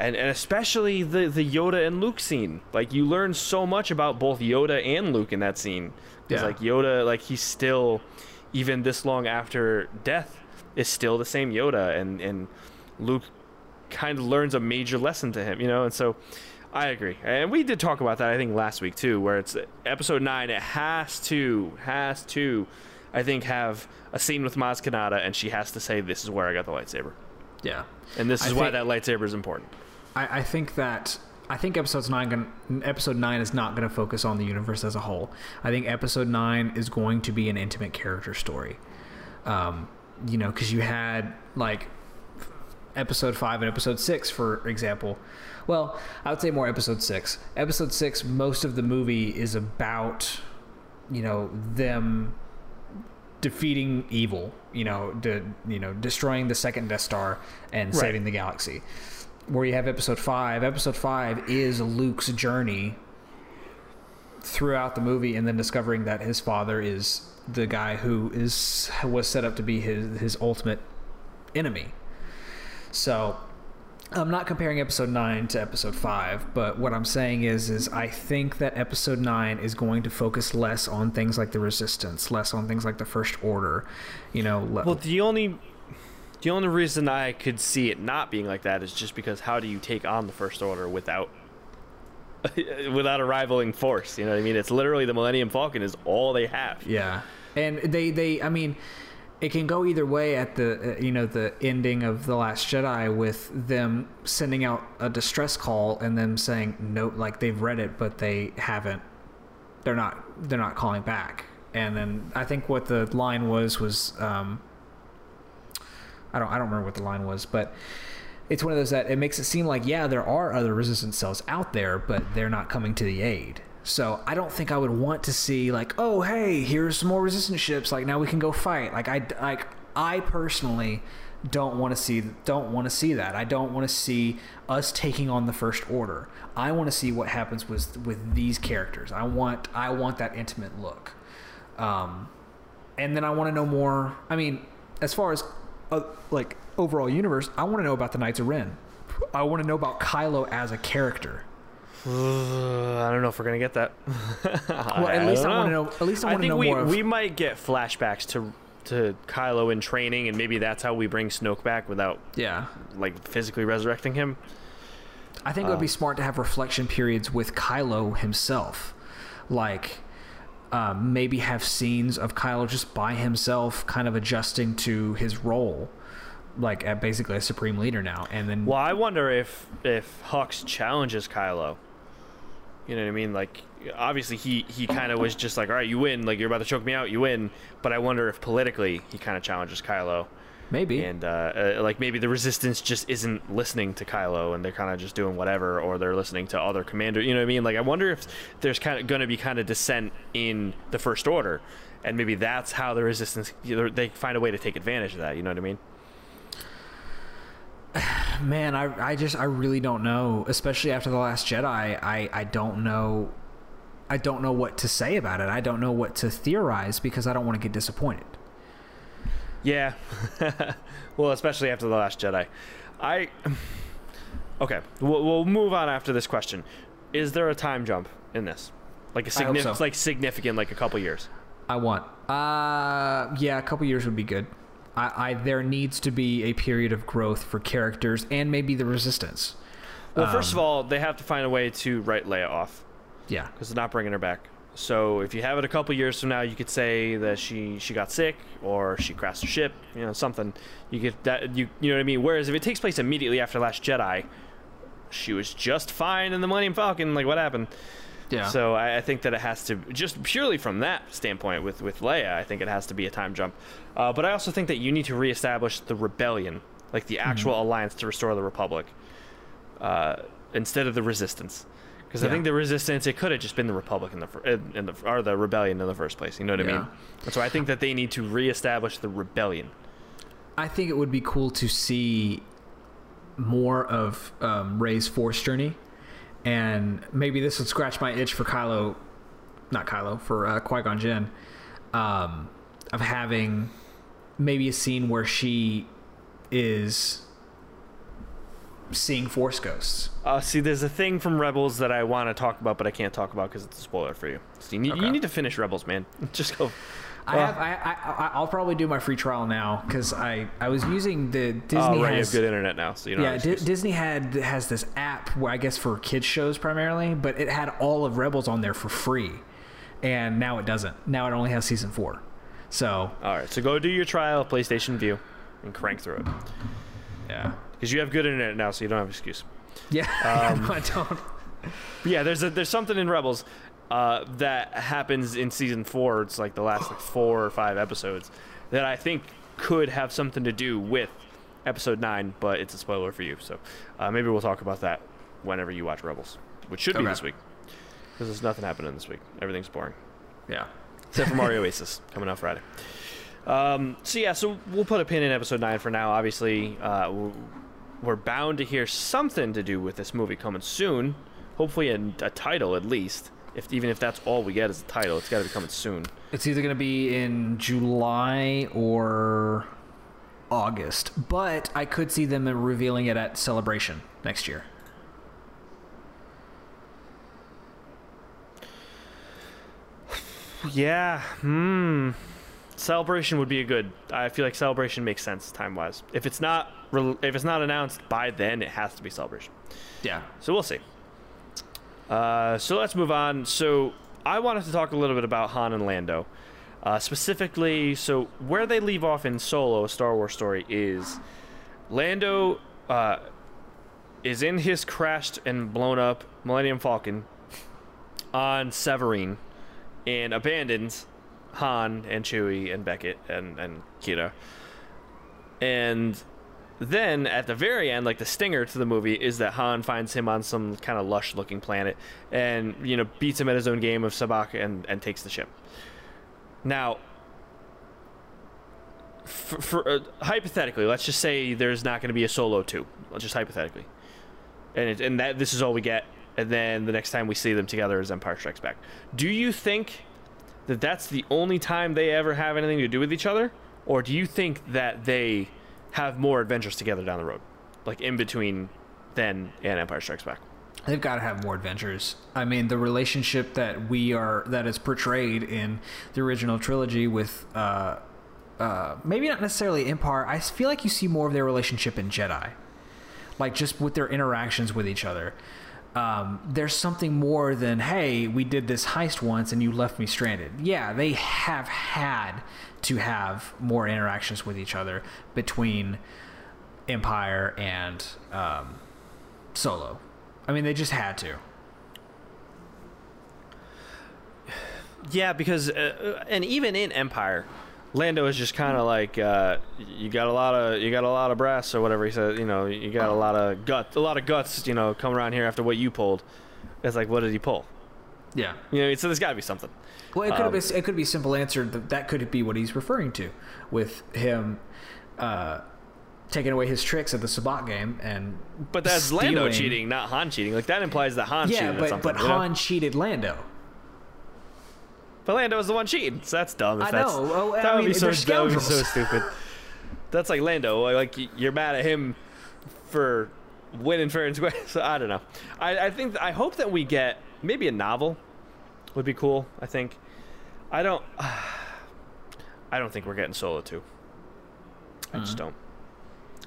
Speaker 3: and and especially the the Yoda and Luke scene. Like you learn so much about both Yoda and Luke in that scene. Because
Speaker 4: Yeah.
Speaker 3: like Yoda, like he's still, even this long after death, is still the same Yoda, and and Luke kind of learns a major lesson to him. You know, and so. I agree, and we did talk about that. I think last week too, where it's episode nine. It has to, has to, I think, have a scene with Maz Kanata, and she has to say, "This is where I got the lightsaber,"
Speaker 4: Yeah.
Speaker 3: and this
Speaker 4: I
Speaker 3: is why
Speaker 4: think-
Speaker 3: that lightsaber is important.
Speaker 4: I, I think that I think episode's nine gonna, episode nine is not going to focus on the universe as a whole. I think episode nine is going to be an intimate character story. Um, you know, because you had like episode five and episode six, for example. Well, I would say more episode six. Episode six, most of the movie is about you know them defeating evil. You know, de, you know, destroying the second Death Star and
Speaker 3: Right.
Speaker 4: saving the galaxy where you have episode five. Episode five is Luke's journey throughout the movie, and then discovering that his father is the guy who is was set up to be his his ultimate enemy. So, I'm not comparing episode nine to episode five, but what I'm saying is, is I think that episode nine is going to focus less on things like the Resistance, less on things like the First Order. You know,
Speaker 3: Well, the only the only reason I could see it not being like that is just because how do you take on the First Order without without a rivaling force? You know what I mean? It's literally the Millennium Falcon is all they have.
Speaker 4: Yeah, and they they I mean, it can go either way at the uh, you know the ending of the Last Jedi with them sending out a distress call and them saying no, like they've read it but they haven't. They're not they're not calling back. And then I think what the line was was um, I don't I don't remember what the line was, but it's one of those that it makes it seem like yeah there are other resistance cells out there but they're not coming to the aid. So i don't think i would want to see like oh hey here's some more resistance ships. Like now we can go fight. Like i like i personally don't want to see don't want to see that. I don't want to see us taking on the first order. I want to see what happens with with these characters. I want i want that intimate look. Um and then I want to know more. I mean, as far as uh, like overall universe, I want to know about the Knights of Ren. I want to know about Kylo as a character.
Speaker 3: Uh, I don't know if we're gonna get that.
Speaker 4: Well, at least I want to know. At least I want to know
Speaker 3: we
Speaker 4: more. Of,
Speaker 3: we might get flashbacks to to Kylo in training, and maybe that's how we bring Snoke back without
Speaker 4: yeah,
Speaker 3: like physically resurrecting him.
Speaker 4: I think it would
Speaker 3: Um,
Speaker 4: be smart to have reflection periods with Kylo himself, like. Um, maybe have scenes of Kylo just by himself, kind of adjusting to his role, like at basically a supreme leader now. And then,
Speaker 3: Well, I wonder if if Hux challenges Kylo. You know what I mean? Like, obviously he he kind of was just like, all right, you win. Like you're about to choke me out, you win. But I wonder if politically he kind of challenges Kylo,
Speaker 4: maybe
Speaker 3: and uh, uh, like maybe the Resistance just isn't listening to Kylo, and they're kind of just doing whatever, or they're listening to other commander. You know what I mean? Like I wonder if there's kind of going to be kind of dissent in the First Order, and maybe that's how the Resistance they find a way to take advantage of that. You know what I mean?
Speaker 4: man, I, I just I really don't know. Especially after the Last Jedi, I I don't know. I don't know what to say about it. I don't know what to theorize because I don't want to get disappointed.
Speaker 3: Yeah. well, especially after the Last Jedi. I. Okay, we'll, we'll move on after this question. Is there a time jump in this? Like a significant,
Speaker 4: so.
Speaker 3: like significant, like a couple years.
Speaker 4: I want. Uh, yeah, a couple years would be good. I, I there needs to be a period of growth for characters and maybe the resistance.
Speaker 3: Well, first
Speaker 4: Um,
Speaker 3: of all, they have to find a way to write Leia off
Speaker 4: Yeah,
Speaker 3: because they're not bringing her back. So if you have it a couple years from now, you could say that she she got sick or she crashed her ship, you know, something. You get that you you know what I mean. Whereas if it takes place immediately after Last Jedi, she was just fine in the Millennium Falcon. Like what happened?
Speaker 4: yeah.
Speaker 3: So I, I think that it has to just purely from that standpoint with with Leia. I think it has to be a time jump. Uh, but I also think that you need to reestablish the rebellion, like the actual alliance to restore the Republic, uh, instead of the Resistance. Because I think the Resistance it could have just been the Republic in the in the or the rebellion in the first place. You know what I mean? And so I think that they need to reestablish the rebellion.
Speaker 4: I think it would be cool to see more of um, Rey's Force journey, and maybe this would scratch my itch for Kylo, not Kylo, for uh, Qui Gon Jinn, um, of having maybe a scene where she is seeing Force ghosts.
Speaker 3: Uh, see, there's a thing from Rebels that I want to talk about, but I can't talk about because it's a spoiler for you. So you need,
Speaker 4: Okay.
Speaker 3: you need to finish Rebels, man. Just go.
Speaker 4: I
Speaker 3: Well-
Speaker 4: have. I, I. I- I'll probably do my free trial now because I. I was using the Disney.
Speaker 3: oh, right, you
Speaker 4: has,
Speaker 3: have good internet now, so you don't
Speaker 4: yeah,
Speaker 3: have
Speaker 4: Di-
Speaker 3: excuse.
Speaker 4: Disney had has this app where I guess for kids shows primarily, but it had all of Rebels on there for free, and now it doesn't. Now it only has season four. So
Speaker 3: All right, so go do your trial of PlayStation Vue and crank through it
Speaker 4: yeah,
Speaker 3: because you have good internet now, so you don't have an excuse.
Speaker 4: yeah.
Speaker 3: Um,
Speaker 4: I don't.
Speaker 3: But yeah, there's a, there's something in Rebels uh, that happens in season four. It's like the last like four or five episodes that I think could have something to do with episode nine, but it's a spoiler for you. So uh, maybe we'll talk about that whenever you watch Rebels, which should be this week because there's nothing happening this week. Everything's boring.
Speaker 4: Yeah.
Speaker 3: except for Mario Oasis coming out Friday. Um, so yeah, so we'll put a pin in episode nine for now. Obviously, uh, w- we're bound to hear something to do with this movie coming soon. Hopefully, a, a title at least. If even if that's all we get is a title, it's got to be coming soon.
Speaker 4: It's either going to be in July or August, but I could see them revealing it at Celebration next year.
Speaker 3: Yeah. Hmm. Celebration would be a good. I feel like celebration makes sense time wise. If it's not, if it's not announced by then, it has to be celebration.
Speaker 4: Yeah.
Speaker 3: So we'll see. Uh, so let's move on. So I wanted to talk a little bit about Han and Lando. Uh, specifically, so where they leave off in Solo, a Star Wars story, is Lando uh, is in his crashed and blown up Millennium Falcon on Savareen and abandons Han and Chewie and Beckett and, and Qi'ra. And then at the very end, like the stinger to the movie is that Han finds him on some kind of lush looking planet and, you know, beats him at his own game of Sabacc and, and takes the ship. Now, for, for uh, hypothetically, let's just say there's not going to be a solo 2. Just hypothetically. And, it, and that this is all we get. And then the next time we see them together is Empire Strikes Back. Do you think that that's the only time they ever have anything to do with each other? Or do you think that they have more adventures together down the road? Like in between then and Empire Strikes Back?
Speaker 4: They've got to have more adventures. I mean, the relationship that we are that is portrayed in the original trilogy with uh, uh, maybe not necessarily Empire. I feel like you see more of their relationship in Jedi, like just with their interactions with each other. Um, there's something more than hey, we did this heist once and you left me stranded. Yeah, they have had to have more interactions with each other between Empire and um, Solo. I mean, they just had to.
Speaker 3: Yeah, because uh, and even in Empire, Lando is just kind of like uh, you got a lot of you got a lot of brass or whatever he said. You know, you got a lot of guts, a lot of guts. You know, come around here after what you pulled. It's like, what did he pull?
Speaker 4: Yeah.
Speaker 3: You know, so there's got to be something.
Speaker 4: Well, it could
Speaker 3: Um,
Speaker 4: have been, it could be simple answer that that could be what he's referring to with him uh, taking away his tricks at the Sabacc game and
Speaker 3: But that's Lando cheating, not Han cheating. Like that implies that Han
Speaker 4: Yeah,
Speaker 3: cheated at
Speaker 4: but
Speaker 3: something.
Speaker 4: but
Speaker 3: you know?
Speaker 4: Han cheated Lando.
Speaker 3: But Lando was the one cheating, so that's dumb. If
Speaker 4: I
Speaker 3: that's,
Speaker 4: know. Oh, I
Speaker 3: that would
Speaker 4: mean,
Speaker 3: be so
Speaker 4: they're
Speaker 3: that would be so stupid. That's like Lando. Like you're mad at him for winning fair and square. So I don't know. I, I think I hope that we get maybe a novel would be cool. I think. I don't. I don't think we're getting Solo two. I just
Speaker 4: Uh-huh.
Speaker 3: don't.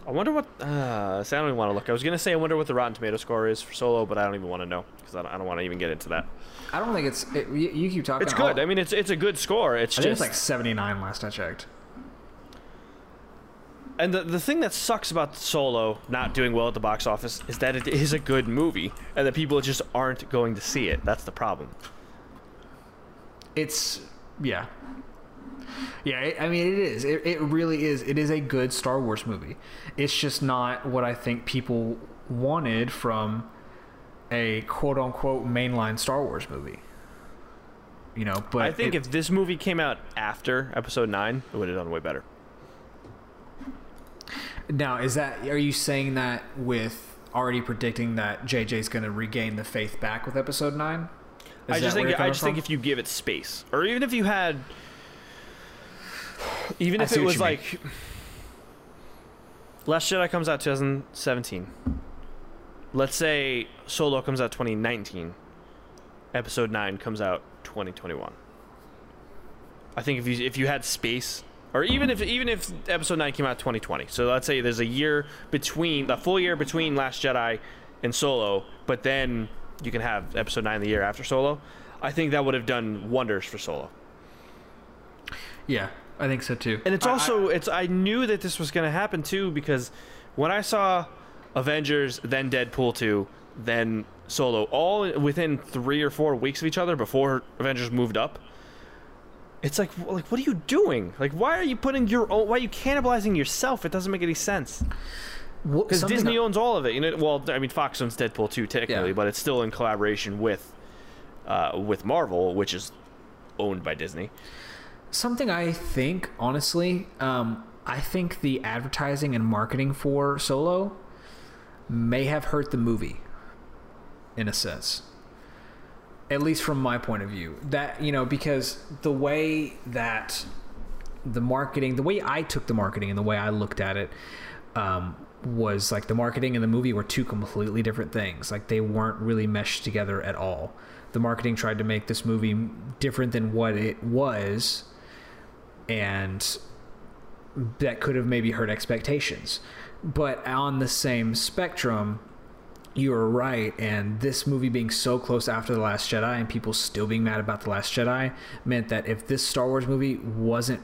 Speaker 3: I wonder what. Uh, see, I don't even want to look. I was gonna say I wonder what the Rotten Tomato score is for Solo, but I don't even want to know because I don't, I don't want to even get into that.
Speaker 4: I don't think it's. It, you, you keep talking.
Speaker 3: About it's good.
Speaker 4: I'll-
Speaker 3: I mean, it's it's a good score. It's
Speaker 4: I think
Speaker 3: just
Speaker 4: it's like 79 last I checked.
Speaker 3: And the, the thing that sucks about Solo not doing well at the box office is that it is a good movie and that people just aren't going to see it. That's the problem.
Speaker 4: It's yeah, yeah. It, I mean, it is. It, it really is. It is a good Star Wars movie. It's just not what I think people wanted from a quote unquote mainline Star Wars movie. You know, but
Speaker 3: I think
Speaker 4: it-
Speaker 3: if this movie came out after Episode 9, it would have done way better.
Speaker 4: Now is that are you saying that with already predicting that JJ's going to regain the faith back with Episode Nine? Is
Speaker 3: I just think I just think if you give it space, or even if you had, even if it was
Speaker 4: you mean.
Speaker 3: like, Last Jedi comes out 2017. Let's say Solo comes out 2019. Episode 9 comes out 2021. I think if you if you had space, or even if even if Episode 9 came out 2020, so let's say there's a year between the full year between Last Jedi and Solo, but then you can have Episode 9 the year after Solo. I think that would have done wonders for Solo.
Speaker 4: yeah, I think so too.
Speaker 3: And it's
Speaker 4: I- I-
Speaker 3: also it's I knew that this was going to happen too because when I saw Avengers, then Deadpool 2, then Solo, all within 3 or 4 weeks of each other before Avengers moved up. It's like like what are you doing? Like why are you putting your own why are you cannibalizing yourself? It doesn't make any sense. Cuz Disney owns all of it. You know, well, I mean Fox owns Deadpool too, technically,
Speaker 4: Yeah.
Speaker 3: but it's still in collaboration with uh, with Marvel, which is owned by Disney.
Speaker 4: Something I think, honestly, um, I think the advertising and marketing for Solo may have hurt the movie in a sense. At least from my point of view. That, you know, because the way that the marketing, the way I took the marketing and the way I looked at it, um, was like the marketing and the movie were two completely different things. Like they weren't really meshed together at all. The marketing tried to make this movie different than what it was, and that could have maybe hurt expectations. But on the same spectrum, you were right, and this movie being so close after The Last Jedi and people still being mad about The Last Jedi meant that if this Star Wars movie wasn't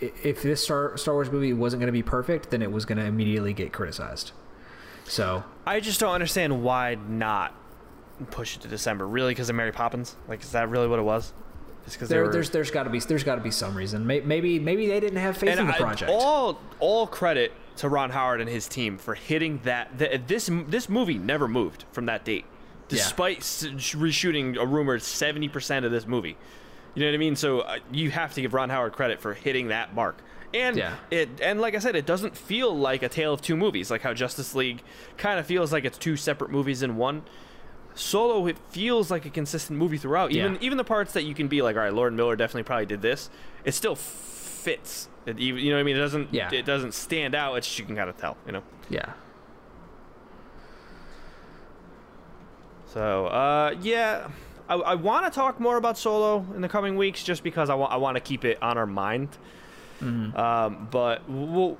Speaker 4: if this Star Star Wars movie wasn't going to be perfect, then it was going to immediately get criticized. So,
Speaker 3: I just don't understand why not push it to December. Really, because of Mary Poppins? Like, is that really what it was?
Speaker 4: There, there's there's got to be there's got to be some reason. May- Maybe maybe they didn't have faith in the
Speaker 3: I-
Speaker 4: project.
Speaker 3: all all credit to Ron Howard and his team for hitting that. th this this movie never moved from that date,
Speaker 4: Yeah.
Speaker 3: despite s- reshooting a rumored seventy percent of this movie. You know what I mean? So uh, you have to give Ron Howard credit for hitting that mark. And
Speaker 4: Yeah.
Speaker 3: it and like I said, it doesn't feel like a tale of two movies, like how Justice League kind of feels like it's two separate movies in one. Solo, it feels like a consistent movie throughout. Even
Speaker 4: Yeah.
Speaker 3: even the parts that you can be like, all right, Lord Miller definitely probably did this. It still fits. It even you know what I mean. It doesn't.
Speaker 4: Yeah.
Speaker 3: It doesn't stand out. It's just you can kind of tell. You know.
Speaker 4: yeah.
Speaker 3: So uh, yeah, I, I want to talk more about Solo in the coming weeks, just because I want I want to keep it on our mind. Um, but we'll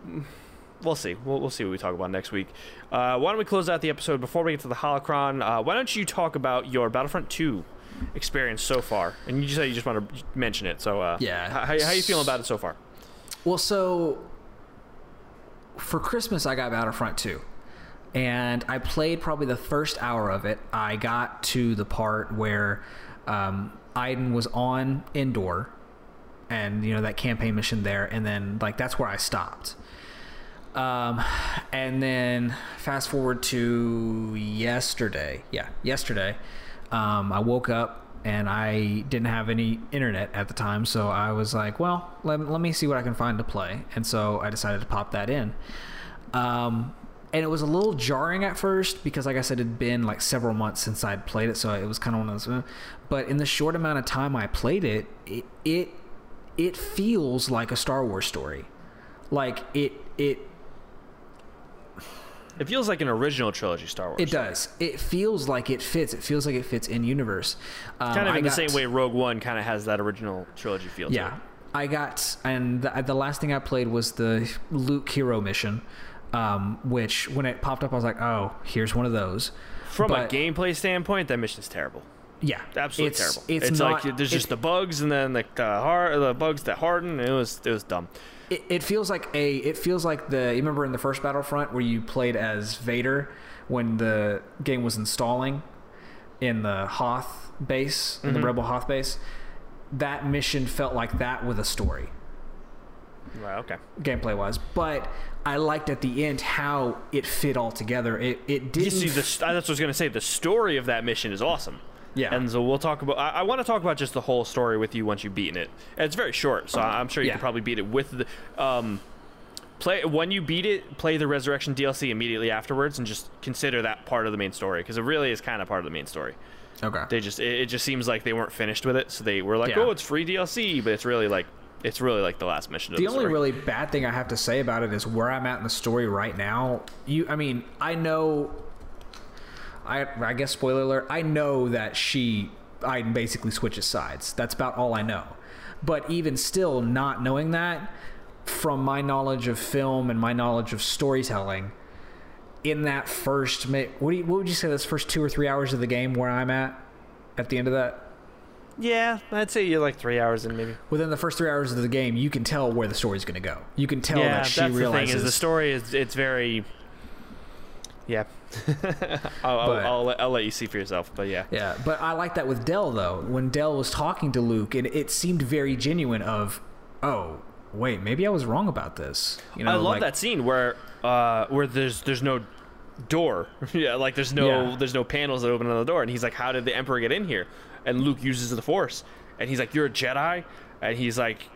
Speaker 3: we'll see. We'll, we'll see what we talk about next week. Uh, why don't we close out the episode before we get to the holocron? Uh, why don't you talk about your Battlefront 2 experience so far? And you just say you just want to mention it. So uh,
Speaker 4: Yeah.
Speaker 3: how, how you feeling about it so far?
Speaker 4: Well, so for Christmas, I got Battlefront 2. And I played probably the first hour of it. I got to the part where um, Iden was on Endor and, you know, that campaign mission there. And then, like, that's where I stopped. Um, and then fast forward to yesterday. Yeah, yesterday. Um, I woke up and I didn't have any internet at the time, so I was like, well, let, let me see what I can find to play. And so I decided to pop that in. Um, and it was a little jarring at first because, like I said, it had been like several months since I'd played it, so it was kind of one of those. uh, But in the short amount of time I played it, it it, it feels like a Star Wars story. Like it it
Speaker 3: It feels like an original trilogy Star Wars.
Speaker 4: it does. It feels like it fits. It feels like it fits in universe. Um,
Speaker 3: Kind of
Speaker 4: I
Speaker 3: in the
Speaker 4: got-
Speaker 3: same way Rogue One kind of has that original trilogy feel.
Speaker 4: Yeah,
Speaker 3: it.
Speaker 4: I got and the, the last thing I played was the Luke hero mission, um, which when it popped up, I was like, oh, here's one of those.
Speaker 3: From
Speaker 4: But-
Speaker 3: a gameplay standpoint, that mission's terrible.
Speaker 4: Yeah,
Speaker 3: Absolutely
Speaker 4: it's,
Speaker 3: terrible.
Speaker 4: It's,
Speaker 3: It's,
Speaker 4: not,
Speaker 3: like there's just the bugs and then like the hard the bugs that harden. It was it was dumb.
Speaker 4: It, it feels like a it feels like the you remember in the first battlefront where you played as vader when the game was installing in the hoth base in the mm-hmm. rebel hoth base that mission felt like that with a story
Speaker 3: Right. Okay.
Speaker 4: gameplay wise but i liked at the end how it fit all together it, it didn't
Speaker 3: see, the, that's what I was gonna say. The story of that mission is awesome.
Speaker 4: Yeah.
Speaker 3: And so we'll talk about. I, I want to talk about just the whole story with you once you've beaten it. And it's very short, so I'm sure you
Speaker 4: Yeah.
Speaker 3: can probably beat it with the. Um, play when you beat it. Play the Resurrection DLC immediately afterwards, and just consider that part of the main story because it really is kind of part of the main story.
Speaker 4: okay
Speaker 3: They just it, it just seems like they weren't finished with it, so they were like,
Speaker 4: Yeah.
Speaker 3: oh, it's free DLC, but it's really like it's really like the last mission. Of
Speaker 4: the
Speaker 3: the
Speaker 4: only
Speaker 3: story.
Speaker 4: really bad thing I have to say about it is where I'm at in the story right now. You, I mean, I know. I I guess spoiler alert. I know that she, I basically switches sides. That's about all I know. But even still, not knowing that, from my knowledge of film and my knowledge of storytelling, in that first, what do you, what would you say? Those first two or three hours of the game, where I'm at, at the end of that.
Speaker 3: yeah, I'd say you're like three hours in maybe.
Speaker 4: Within the first three hours of the game, you can tell where the story's going to go. You can tell
Speaker 3: yeah,
Speaker 4: that she
Speaker 3: that's
Speaker 4: realizes
Speaker 3: the thing is the story is it's very. Yeah, I'll, I'll, I'll, let- I'll let you see for yourself, but yeah.
Speaker 4: Yeah, but I like that with Del though. When Del was talking to Luke, and it seemed very genuine. Of, oh, wait, maybe I was wrong about this. You know,
Speaker 3: I love
Speaker 4: like-
Speaker 3: that scene where uh where there's there's no door. yeah, like there's no
Speaker 4: Yeah.
Speaker 3: there's no panels that open on the door, and he's like, "How did the Emperor get in here?" And Luke uses the Force, and he's like, "You're a Jedi," and he's like,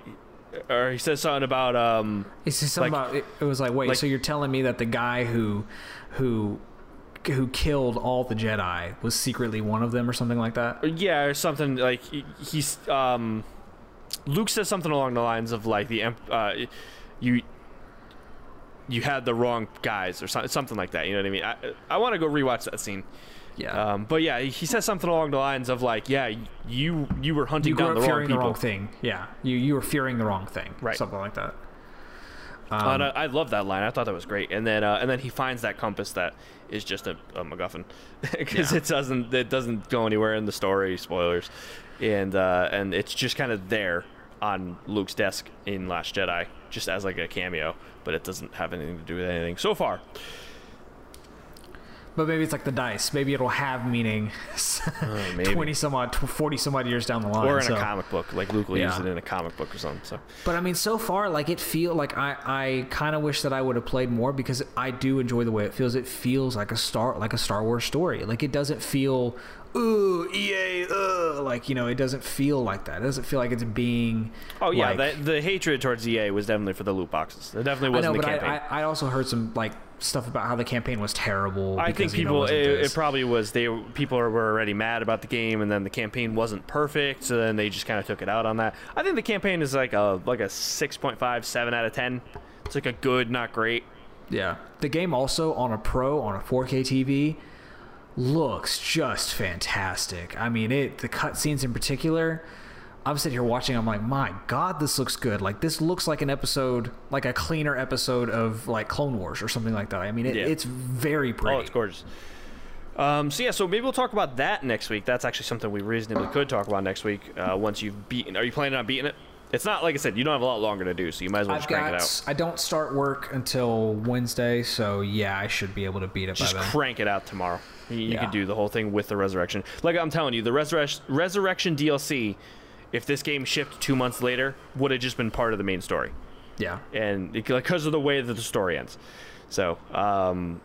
Speaker 3: or he says something about um
Speaker 4: He just something
Speaker 3: like-
Speaker 4: about it, it was like, wait,
Speaker 3: like-
Speaker 4: so you're telling me that the guy who, who, who killed all the Jedi was secretly one of them, or something like that?
Speaker 3: Yeah, or something like he's um, Luke says something along the lines of like the emp- uh, you you had the wrong guys or so- something like that. You know what I mean? I I want to go rewatch that scene.
Speaker 4: Yeah.
Speaker 3: Um, but yeah, he says something along the lines of like, yeah, you you were hunting
Speaker 4: you
Speaker 3: down the wrong
Speaker 4: fearing
Speaker 3: people.
Speaker 4: the wrong thing. Yeah, you you were fearing the wrong thing.
Speaker 3: Right.
Speaker 4: Something like that.
Speaker 3: Uh, and I, I love that line. I thought that was great. And then uh, and then he finds that compass that is just a, a MacGuffin because
Speaker 4: Yeah.
Speaker 3: it doesn't it doesn't go anywhere in the story. Spoilers, and uh, and it's just kind of there on Luke's desk in Last Jedi, just as like a cameo, but it doesn't have anything to do with anything so far.
Speaker 4: But maybe it's like the dice. Maybe it'll have meaning.
Speaker 3: maybe.
Speaker 4: Twenty some odd, forty some odd years down the line.
Speaker 3: Or in
Speaker 4: so.
Speaker 3: a comic book, like Luke will use it in a comic book or something. So
Speaker 4: But I mean, so far, like it feel like I, I kind of wish that I would have played more because I do enjoy the way it feels. It feels like a star, like a Star Wars story. Like it doesn't feel, ooh, EA, uh, like you know, it doesn't feel like that. It doesn't feel like it's being.
Speaker 3: oh yeah,
Speaker 4: like-
Speaker 3: that, the hatred towards EA was definitely for the loot boxes. It definitely wasn't
Speaker 4: but
Speaker 3: the
Speaker 4: I,
Speaker 3: campaign.
Speaker 4: I, I also heard some like stuff about how the campaign was terrible.
Speaker 3: I think
Speaker 4: because, you know,
Speaker 3: people
Speaker 4: wasn't
Speaker 3: it, it probably was they people were already mad about the game and then the campaign wasn't perfect so then they just kind of took it out on that. I think the campaign is like a like a 6.5 7 out of 10. It's like a good not great.
Speaker 4: Yeah. The game also on a pro on a 4K TV looks just fantastic. I mean, it the cutscenes in particular. I'm sitting here watching. I'm like, my god, this looks good. Like this looks like an episode, like a cleaner episode of like Clone Wars or something like that. I mean, it,
Speaker 3: Yeah.
Speaker 4: it's very pretty.
Speaker 3: Oh, it's gorgeous. Um, so yeah, so maybe we'll talk about that next week. That's actually something we reasonably could talk about next week uh, once you've beaten. Are you planning on beating it? It's not like I said. You don't have a lot longer to do, so you might as well
Speaker 4: I've
Speaker 3: just crank it out.
Speaker 4: I don't start work until Wednesday, so yeah, I should be able to beat it
Speaker 3: Just
Speaker 4: by then.
Speaker 3: crank it out tomorrow. You,
Speaker 4: Yeah.
Speaker 3: could do the whole thing with the resurrection. Like I'm telling you, the resurrection resurrection DLC, if this game shipped two months later, would have just been part of the main story,
Speaker 4: yeah.
Speaker 3: and because of the way that the story ends. So um,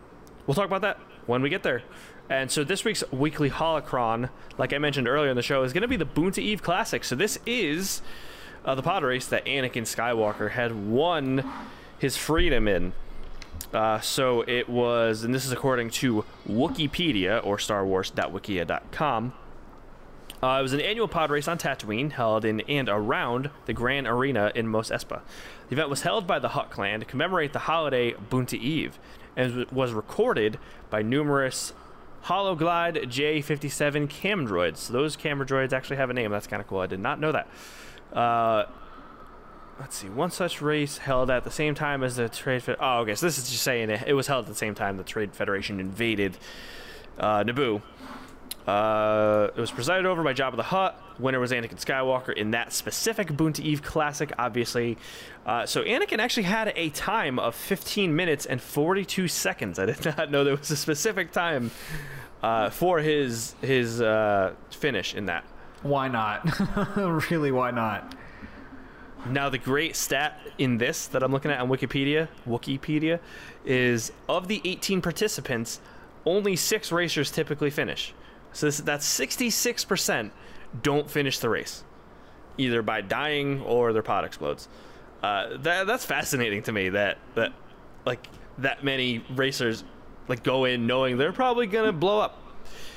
Speaker 3: we'll talk about that when we get there. And so this week's weekly holocron, like I mentioned earlier in the show, is going to be the Boonta Eve Classic. So this is uh, the pod race that Anakin Skywalker had won his freedom in Uh, so it was, and this is according to Wikipedia or StarWars.wikia.com. Uh, it was an annual pod race on Tatooine held in and around the Grand Arena in Mos Espa. The event was held by the Hutt clan to commemorate the holiday Boonta Eve and was recorded by numerous Hologlide J57 cam droids. So those camera droids actually have a name. That's kind of cool. I did not know that. Uh, let's see. One such race held at the same time as the Trade. Fed- oh, okay. So this is just saying it, it was held at the same time the Trade Federation invaded uh, Naboo. Uh, it was presided over by Jabba the Hutt. Winner was Anakin Skywalker in that specific Boonta Eve Classic, obviously. Uh, so Anakin actually had a time of 15 minutes and 42 seconds. I did not know there was a specific time uh, for his his uh, finish in that.
Speaker 4: Why not? really, why not?
Speaker 3: Now, the great stat in this that I'm looking at on Wikipedia, Wikipedia, is of the 18 participants, only six racers typically finish. So this, that's 66% don't finish the race, either by dying or their pod explodes. Uh, that that's fascinating to me. That that like that many racers like go in knowing they're probably gonna blow up.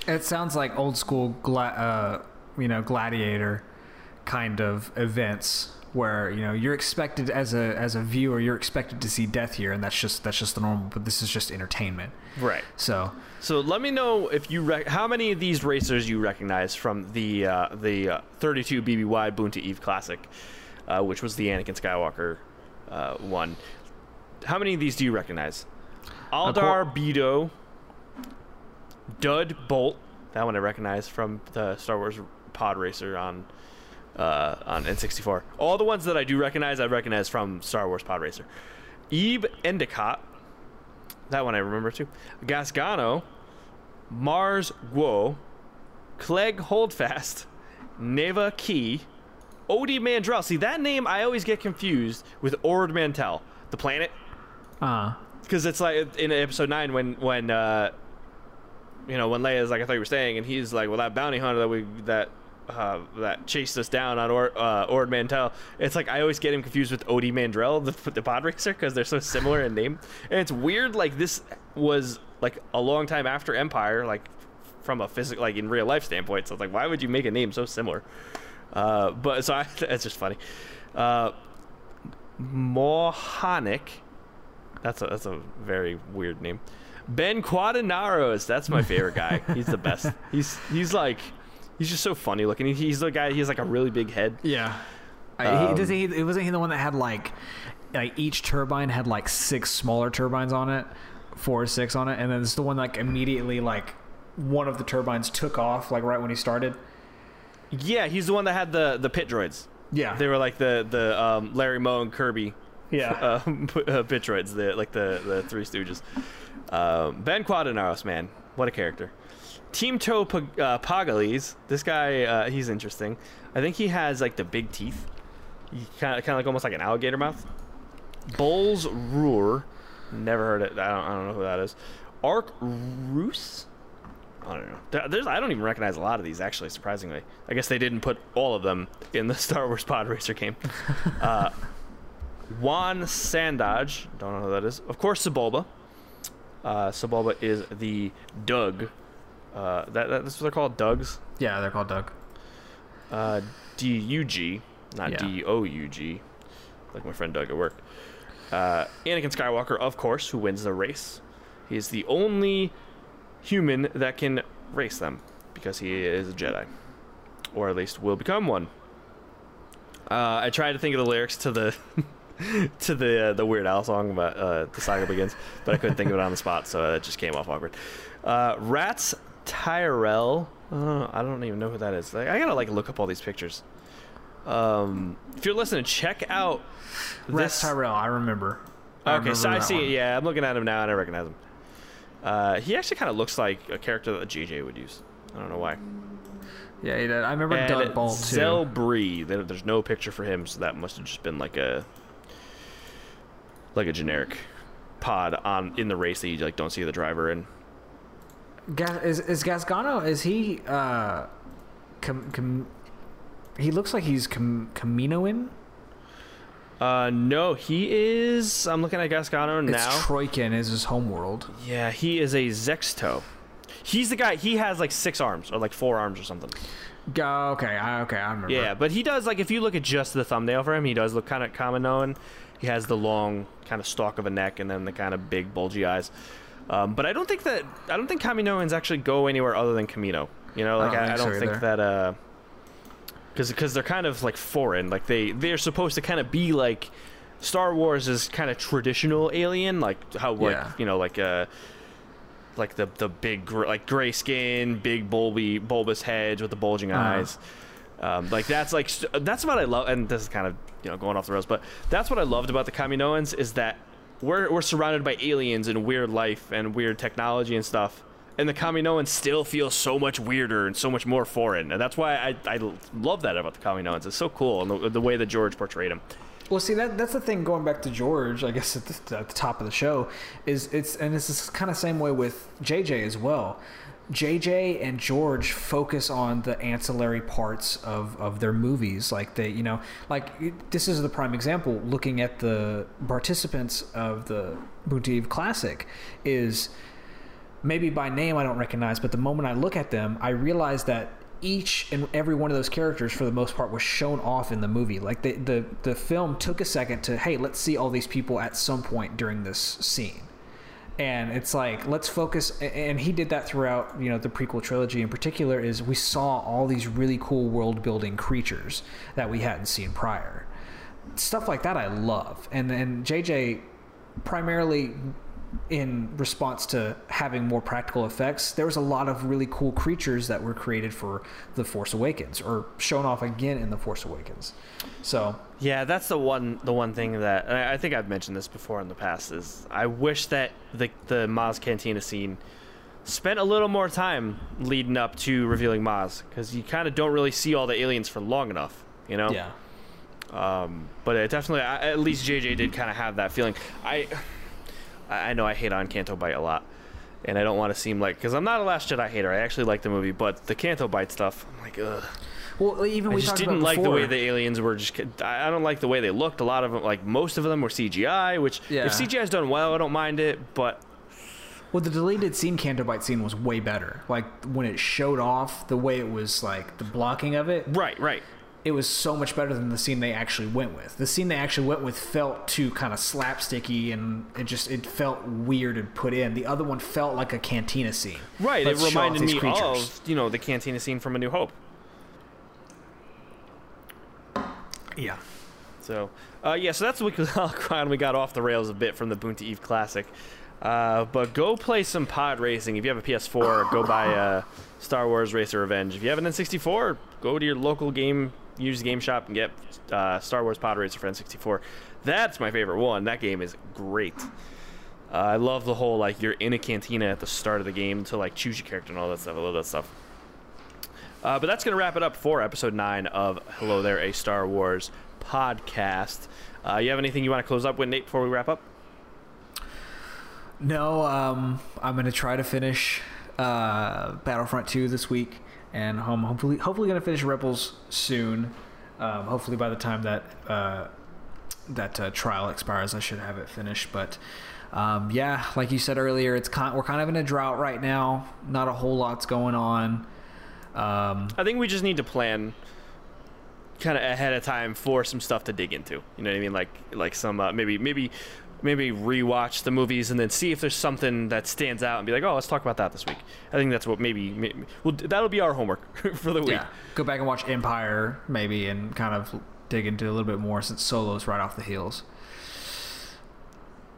Speaker 4: It sounds like old school, gla- uh, you know, gladiator kind of events where you know you're expected as a as a viewer you're expected to see death here, and that's just that's just the normal. But this is just entertainment.
Speaker 3: Right.
Speaker 4: So
Speaker 3: So let me know if you rec- how many of these racers you recognize from the uh, the uh, 32 BBY Boonta Eve Classic, uh, which was the Anakin Skywalker uh, one. How many of these do you recognize? Aldar Beedo, Dud Bolt. That one I recognize from the Star Wars Pod Racer on uh, on N64. All the ones that I do recognize, I recognize from Star Wars Pod Racer. Ebe Endocott. That one I remember too. Gasgano, Mars Guo, Clegg Holdfast, Neva Kee, Ody Mandrell. See that name I always get confused with Ord Mantell, the planet,
Speaker 4: uh
Speaker 3: because it's like in episode nine when when uh, you know when Leia's like I thought you were staying, and he's like, well that bounty hunter that we that. Uh, that chased us down on or, uh, Ord Mantell. It's like I always get him confused with Ody Mandrell, the, the pod racer, because they're so similar in name. And it's weird. Like this was like a long time after Empire, like from a physical, like in real life standpoint. So it's like, why would you make a name so similar? Uh, but so I, it's just funny. Uh, Mawhonic. That's a that's a very weird name. Ben Quadinaros. That's my favorite guy. he's the best. He's he's like he's just so funny looking. He, he's the guy. He has like a really big head.
Speaker 4: yeah. I, he, does he? It wasn't he the one that had like, like each turbine had like six smaller turbines on it, four or six on it, and then it's the one like immediately like one of the turbines took off like right when he started.
Speaker 3: Yeah, he's the one that had the the pit droids.
Speaker 4: Yeah.
Speaker 3: They were like the the um, Larry Moe and Kirby
Speaker 4: yeah.
Speaker 3: um, p- uh, pit droids, the like the the Three Stooges. Um, ben Quadinaros, man, what a character. Team Toe Pag- uh, Pagalies, this guy, uh, he's interesting. I think he has like the big teeth, kind of kind of like almost like an alligator mouth. Bulls Roar, never heard it. I don't, I don't know who that is. Arc Roos. I don't know. There's, I don't even recognize a lot of these actually. Surprisingly, I guess they didn't put all of them in the Star Wars Pod Racer game. uh, Wan Sandage, don't know who that is. Of course, Sebulba. Uh, Sebulba is the Dug. Uh, that, that, that's what they're called, Dugs.
Speaker 4: yeah, they're called Dug.
Speaker 3: Uh, D U G, not
Speaker 4: Yeah.
Speaker 3: D O U G, like my friend Doug at work. Uh, Anakin Skywalker, of course, who wins the race. He is the only human that can race them because he is a Jedi, or at least will become one. Uh, I tried to think of the lyrics to the to the uh, the Weird Al song about uh, the saga begins, but I couldn't think of it on the spot, so it just came off awkward. Uh, Rats Tyrell, uh, I don't even know who that is. Like, I gotta like look up all these pictures. Um, if you're listening, check out
Speaker 4: Rex
Speaker 3: this.
Speaker 4: Tyrell, I remember. I
Speaker 3: Okay, so I see.
Speaker 4: one.
Speaker 3: Yeah, I'm looking at him now and I recognize him. Uh, he actually kind of looks like a character that JJ would use. I don't know why.
Speaker 4: Yeah, he did. I remember
Speaker 3: And
Speaker 4: Doug Bolt too.
Speaker 3: Zell Bree. There's no picture for him, so that must have just been like a like a generic pod on in the race that you like don't see the driver in.
Speaker 4: Ga- is is Gasgano? Is he? Uh, com, com, he looks like he's com, Caminoing.
Speaker 3: Uh, no, he is. I'm looking at
Speaker 4: Gasgano
Speaker 3: now.
Speaker 4: It's. Troiken is his homeworld.
Speaker 3: yeah, he is a Xexto. He's the guy. He has like six arms or like four arms or something.
Speaker 4: Go- Okay, I, okay, I remember.
Speaker 3: Yeah, but he does like if you look at just the thumbnail for him, he does look kind of known. He has the long kind of stalk of a neck and then the kind of big bulgy eyes. Um, but I don't think that I don't think Kaminoans actually go anywhere other than Kamino. You know, like
Speaker 4: don't
Speaker 3: I, I
Speaker 4: think so
Speaker 3: don't think
Speaker 4: either.
Speaker 3: that uh, because because they're kind of like foreign. Like they they're supposed to kind of be like Star Wars is kind of traditional alien, like how like
Speaker 4: Yeah.
Speaker 3: you know like uh like the the big like gray skin, big bulby bulbous heads with the bulging
Speaker 4: Uh-huh.
Speaker 3: eyes. Um, like that's like that's what I love, and this is kind of you know going off the rails, but that's what I loved about the Kaminoans is that we're we're surrounded by aliens and weird life and weird technology and stuff, and the Kaminoans still feel so much weirder and so much more foreign, and that's why I I love that about the Kaminoans. It's so cool and the, the way that George portrayed them.
Speaker 4: Well, see that that's the thing. Going back to George, I guess at the, at the top of the show is it's and it's this kind of same way with JJ as well. JJ and George focus on the ancillary parts of, of their movies. Like they, you know, like this is the prime example. Looking at the participants of the Boonty Eve Classic, is maybe by name I don't recognize, but the moment I look at them, I realize that each and every one of those characters, for the most part, was shown off in the movie. Like the the the film took a second to, hey, let's see all these people at some point during this scene. And it's like let's focus, and he did that throughout, you know, the prequel trilogy in particular. Is we saw all these really cool world building creatures that we hadn't seen prior, stuff like that. I love, and and JJ primarily in response to having more practical effects, there was a lot of really cool creatures that were created for The Force Awakens or shown off again in The Force Awakens. So,
Speaker 3: Yeah, that's the one the one thing that and I I think I've mentioned this before in the past is I wish that the the Maz Cantina scene spent a little more time leading up to revealing Maz because you kind of don't really see all the aliens for long enough, you know.
Speaker 4: yeah.
Speaker 3: Um, but it definitely, I- at least JJ did kind of have that feeling. I, I I know I hate on Canto Bight a lot, and I don't want to seem like because I'm not a Last Jedi hater. I actually like the movie, but the Canto Bight stuff, I'm like, ugh.
Speaker 4: Well, even
Speaker 3: I
Speaker 4: we
Speaker 3: just didn't like the way the aliens were. Just, I I don't like the way they looked. A lot of them, like most of them, were CGI. Which,
Speaker 4: Yeah.
Speaker 3: if CGI is done well, I don't mind it. But
Speaker 4: Well, the deleted scene Canto Bight scene was way better. Like when it showed off the way it was like the blocking of it,
Speaker 3: right, right.
Speaker 4: it was so much better than the scene they actually went with. The scene they actually went with felt too kind of slapsticky and it just it felt weird and put in. The other one felt like a cantina scene.
Speaker 3: Right,
Speaker 4: Let's
Speaker 3: it reminded me
Speaker 4: creatures.
Speaker 3: of you know the cantina scene from A New Hope.
Speaker 4: Yeah.
Speaker 3: So, uh, yeah, so that's the week Holocron. We got off the rails a bit from the Boonty Eve Classic. Uh, but go play some pod racing. If you have a PS4, go buy uh, Star Wars Racer Revenge. If you have an N64, go to your local game, use the game shop, and get uh, Star Wars Pod Racer for N64. That's my favorite one. That game is great. Uh, I love the whole like you're in a cantina at the start of the game to like choose your character and all that stuff. I love that stuff. Uh, but that's going to wrap it up for episode 9 of Hello There, a Star Wars podcast. Uh, you have anything you want to close up with, Nate, before we wrap up?
Speaker 4: No, um, I'm gonna try to finish uh, Battlefront 2 this week, and um, hopefully, hopefully gonna finish Rebels soon. Um, hopefully, by the time that uh, that uh, trial expires, I should have it finished. But um, yeah, like you said earlier, it's kind we're kind of in a drought right now. Not a whole lot's going on. Um,
Speaker 3: I think we just need to plan kind of ahead of time for some stuff to dig into. You know what I mean? Like like some uh, maybe maybe maybe rewatch the movies and then see if there's something that stands out and be like, oh, let's talk about that this week. I think that's what maybe, maybe well that'll be our homework for the week.
Speaker 4: yeah, go back and watch Empire maybe, and kind of dig into a little bit more since Solo's right off the heels.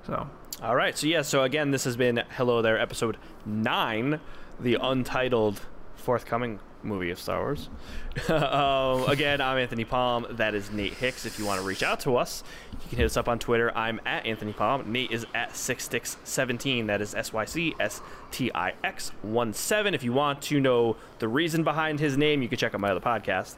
Speaker 4: So
Speaker 3: All right. So yeah. So again, this has been Hello There, episode nine, the untitled forthcoming movie of Star Wars. um, again, I'm Anthony Palm. That is Nate Hicks. If you want to reach out to us, you can hit us up on Twitter. I'm at Anthony Palm. Nate is at Sycstix17. That is S Y C S T I X 1 7. If you want to know the reason behind his name, you can check out my other podcast.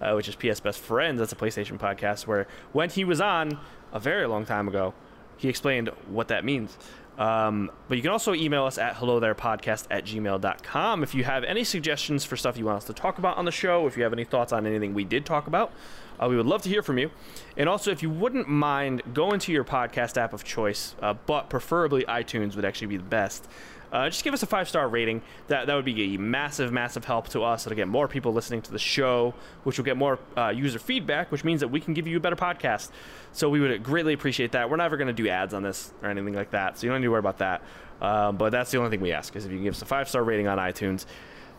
Speaker 3: Uh, which is PS Best Friends. That's a PlayStation podcast where when he was on a very long time ago, he explained what that means. Um, but you can also email us at hello there podcast at gmail.com if you have any suggestions for stuff you want us to talk about on the show, if you have any thoughts on anything we did talk about. Uh, we would love to hear from you. And also, if you wouldn't mind, go into your podcast app of choice, uh, but preferably iTunes would actually be the best. Uh, just give us a five star rating. That that would be a massive, massive help to us. It'll get more people listening to the show, which will get more uh, user feedback, which means that we can give you a better podcast. So we would greatly appreciate that. We're never going to do ads on this or anything like that, so you don't need to worry about that. Um, but that's the only thing we ask is if you can give us a five star rating on iTunes,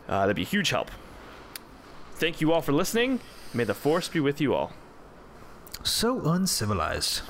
Speaker 3: uh, that'd be a huge help. Thank you all for listening. May the force be with you all.
Speaker 4: So uncivilized.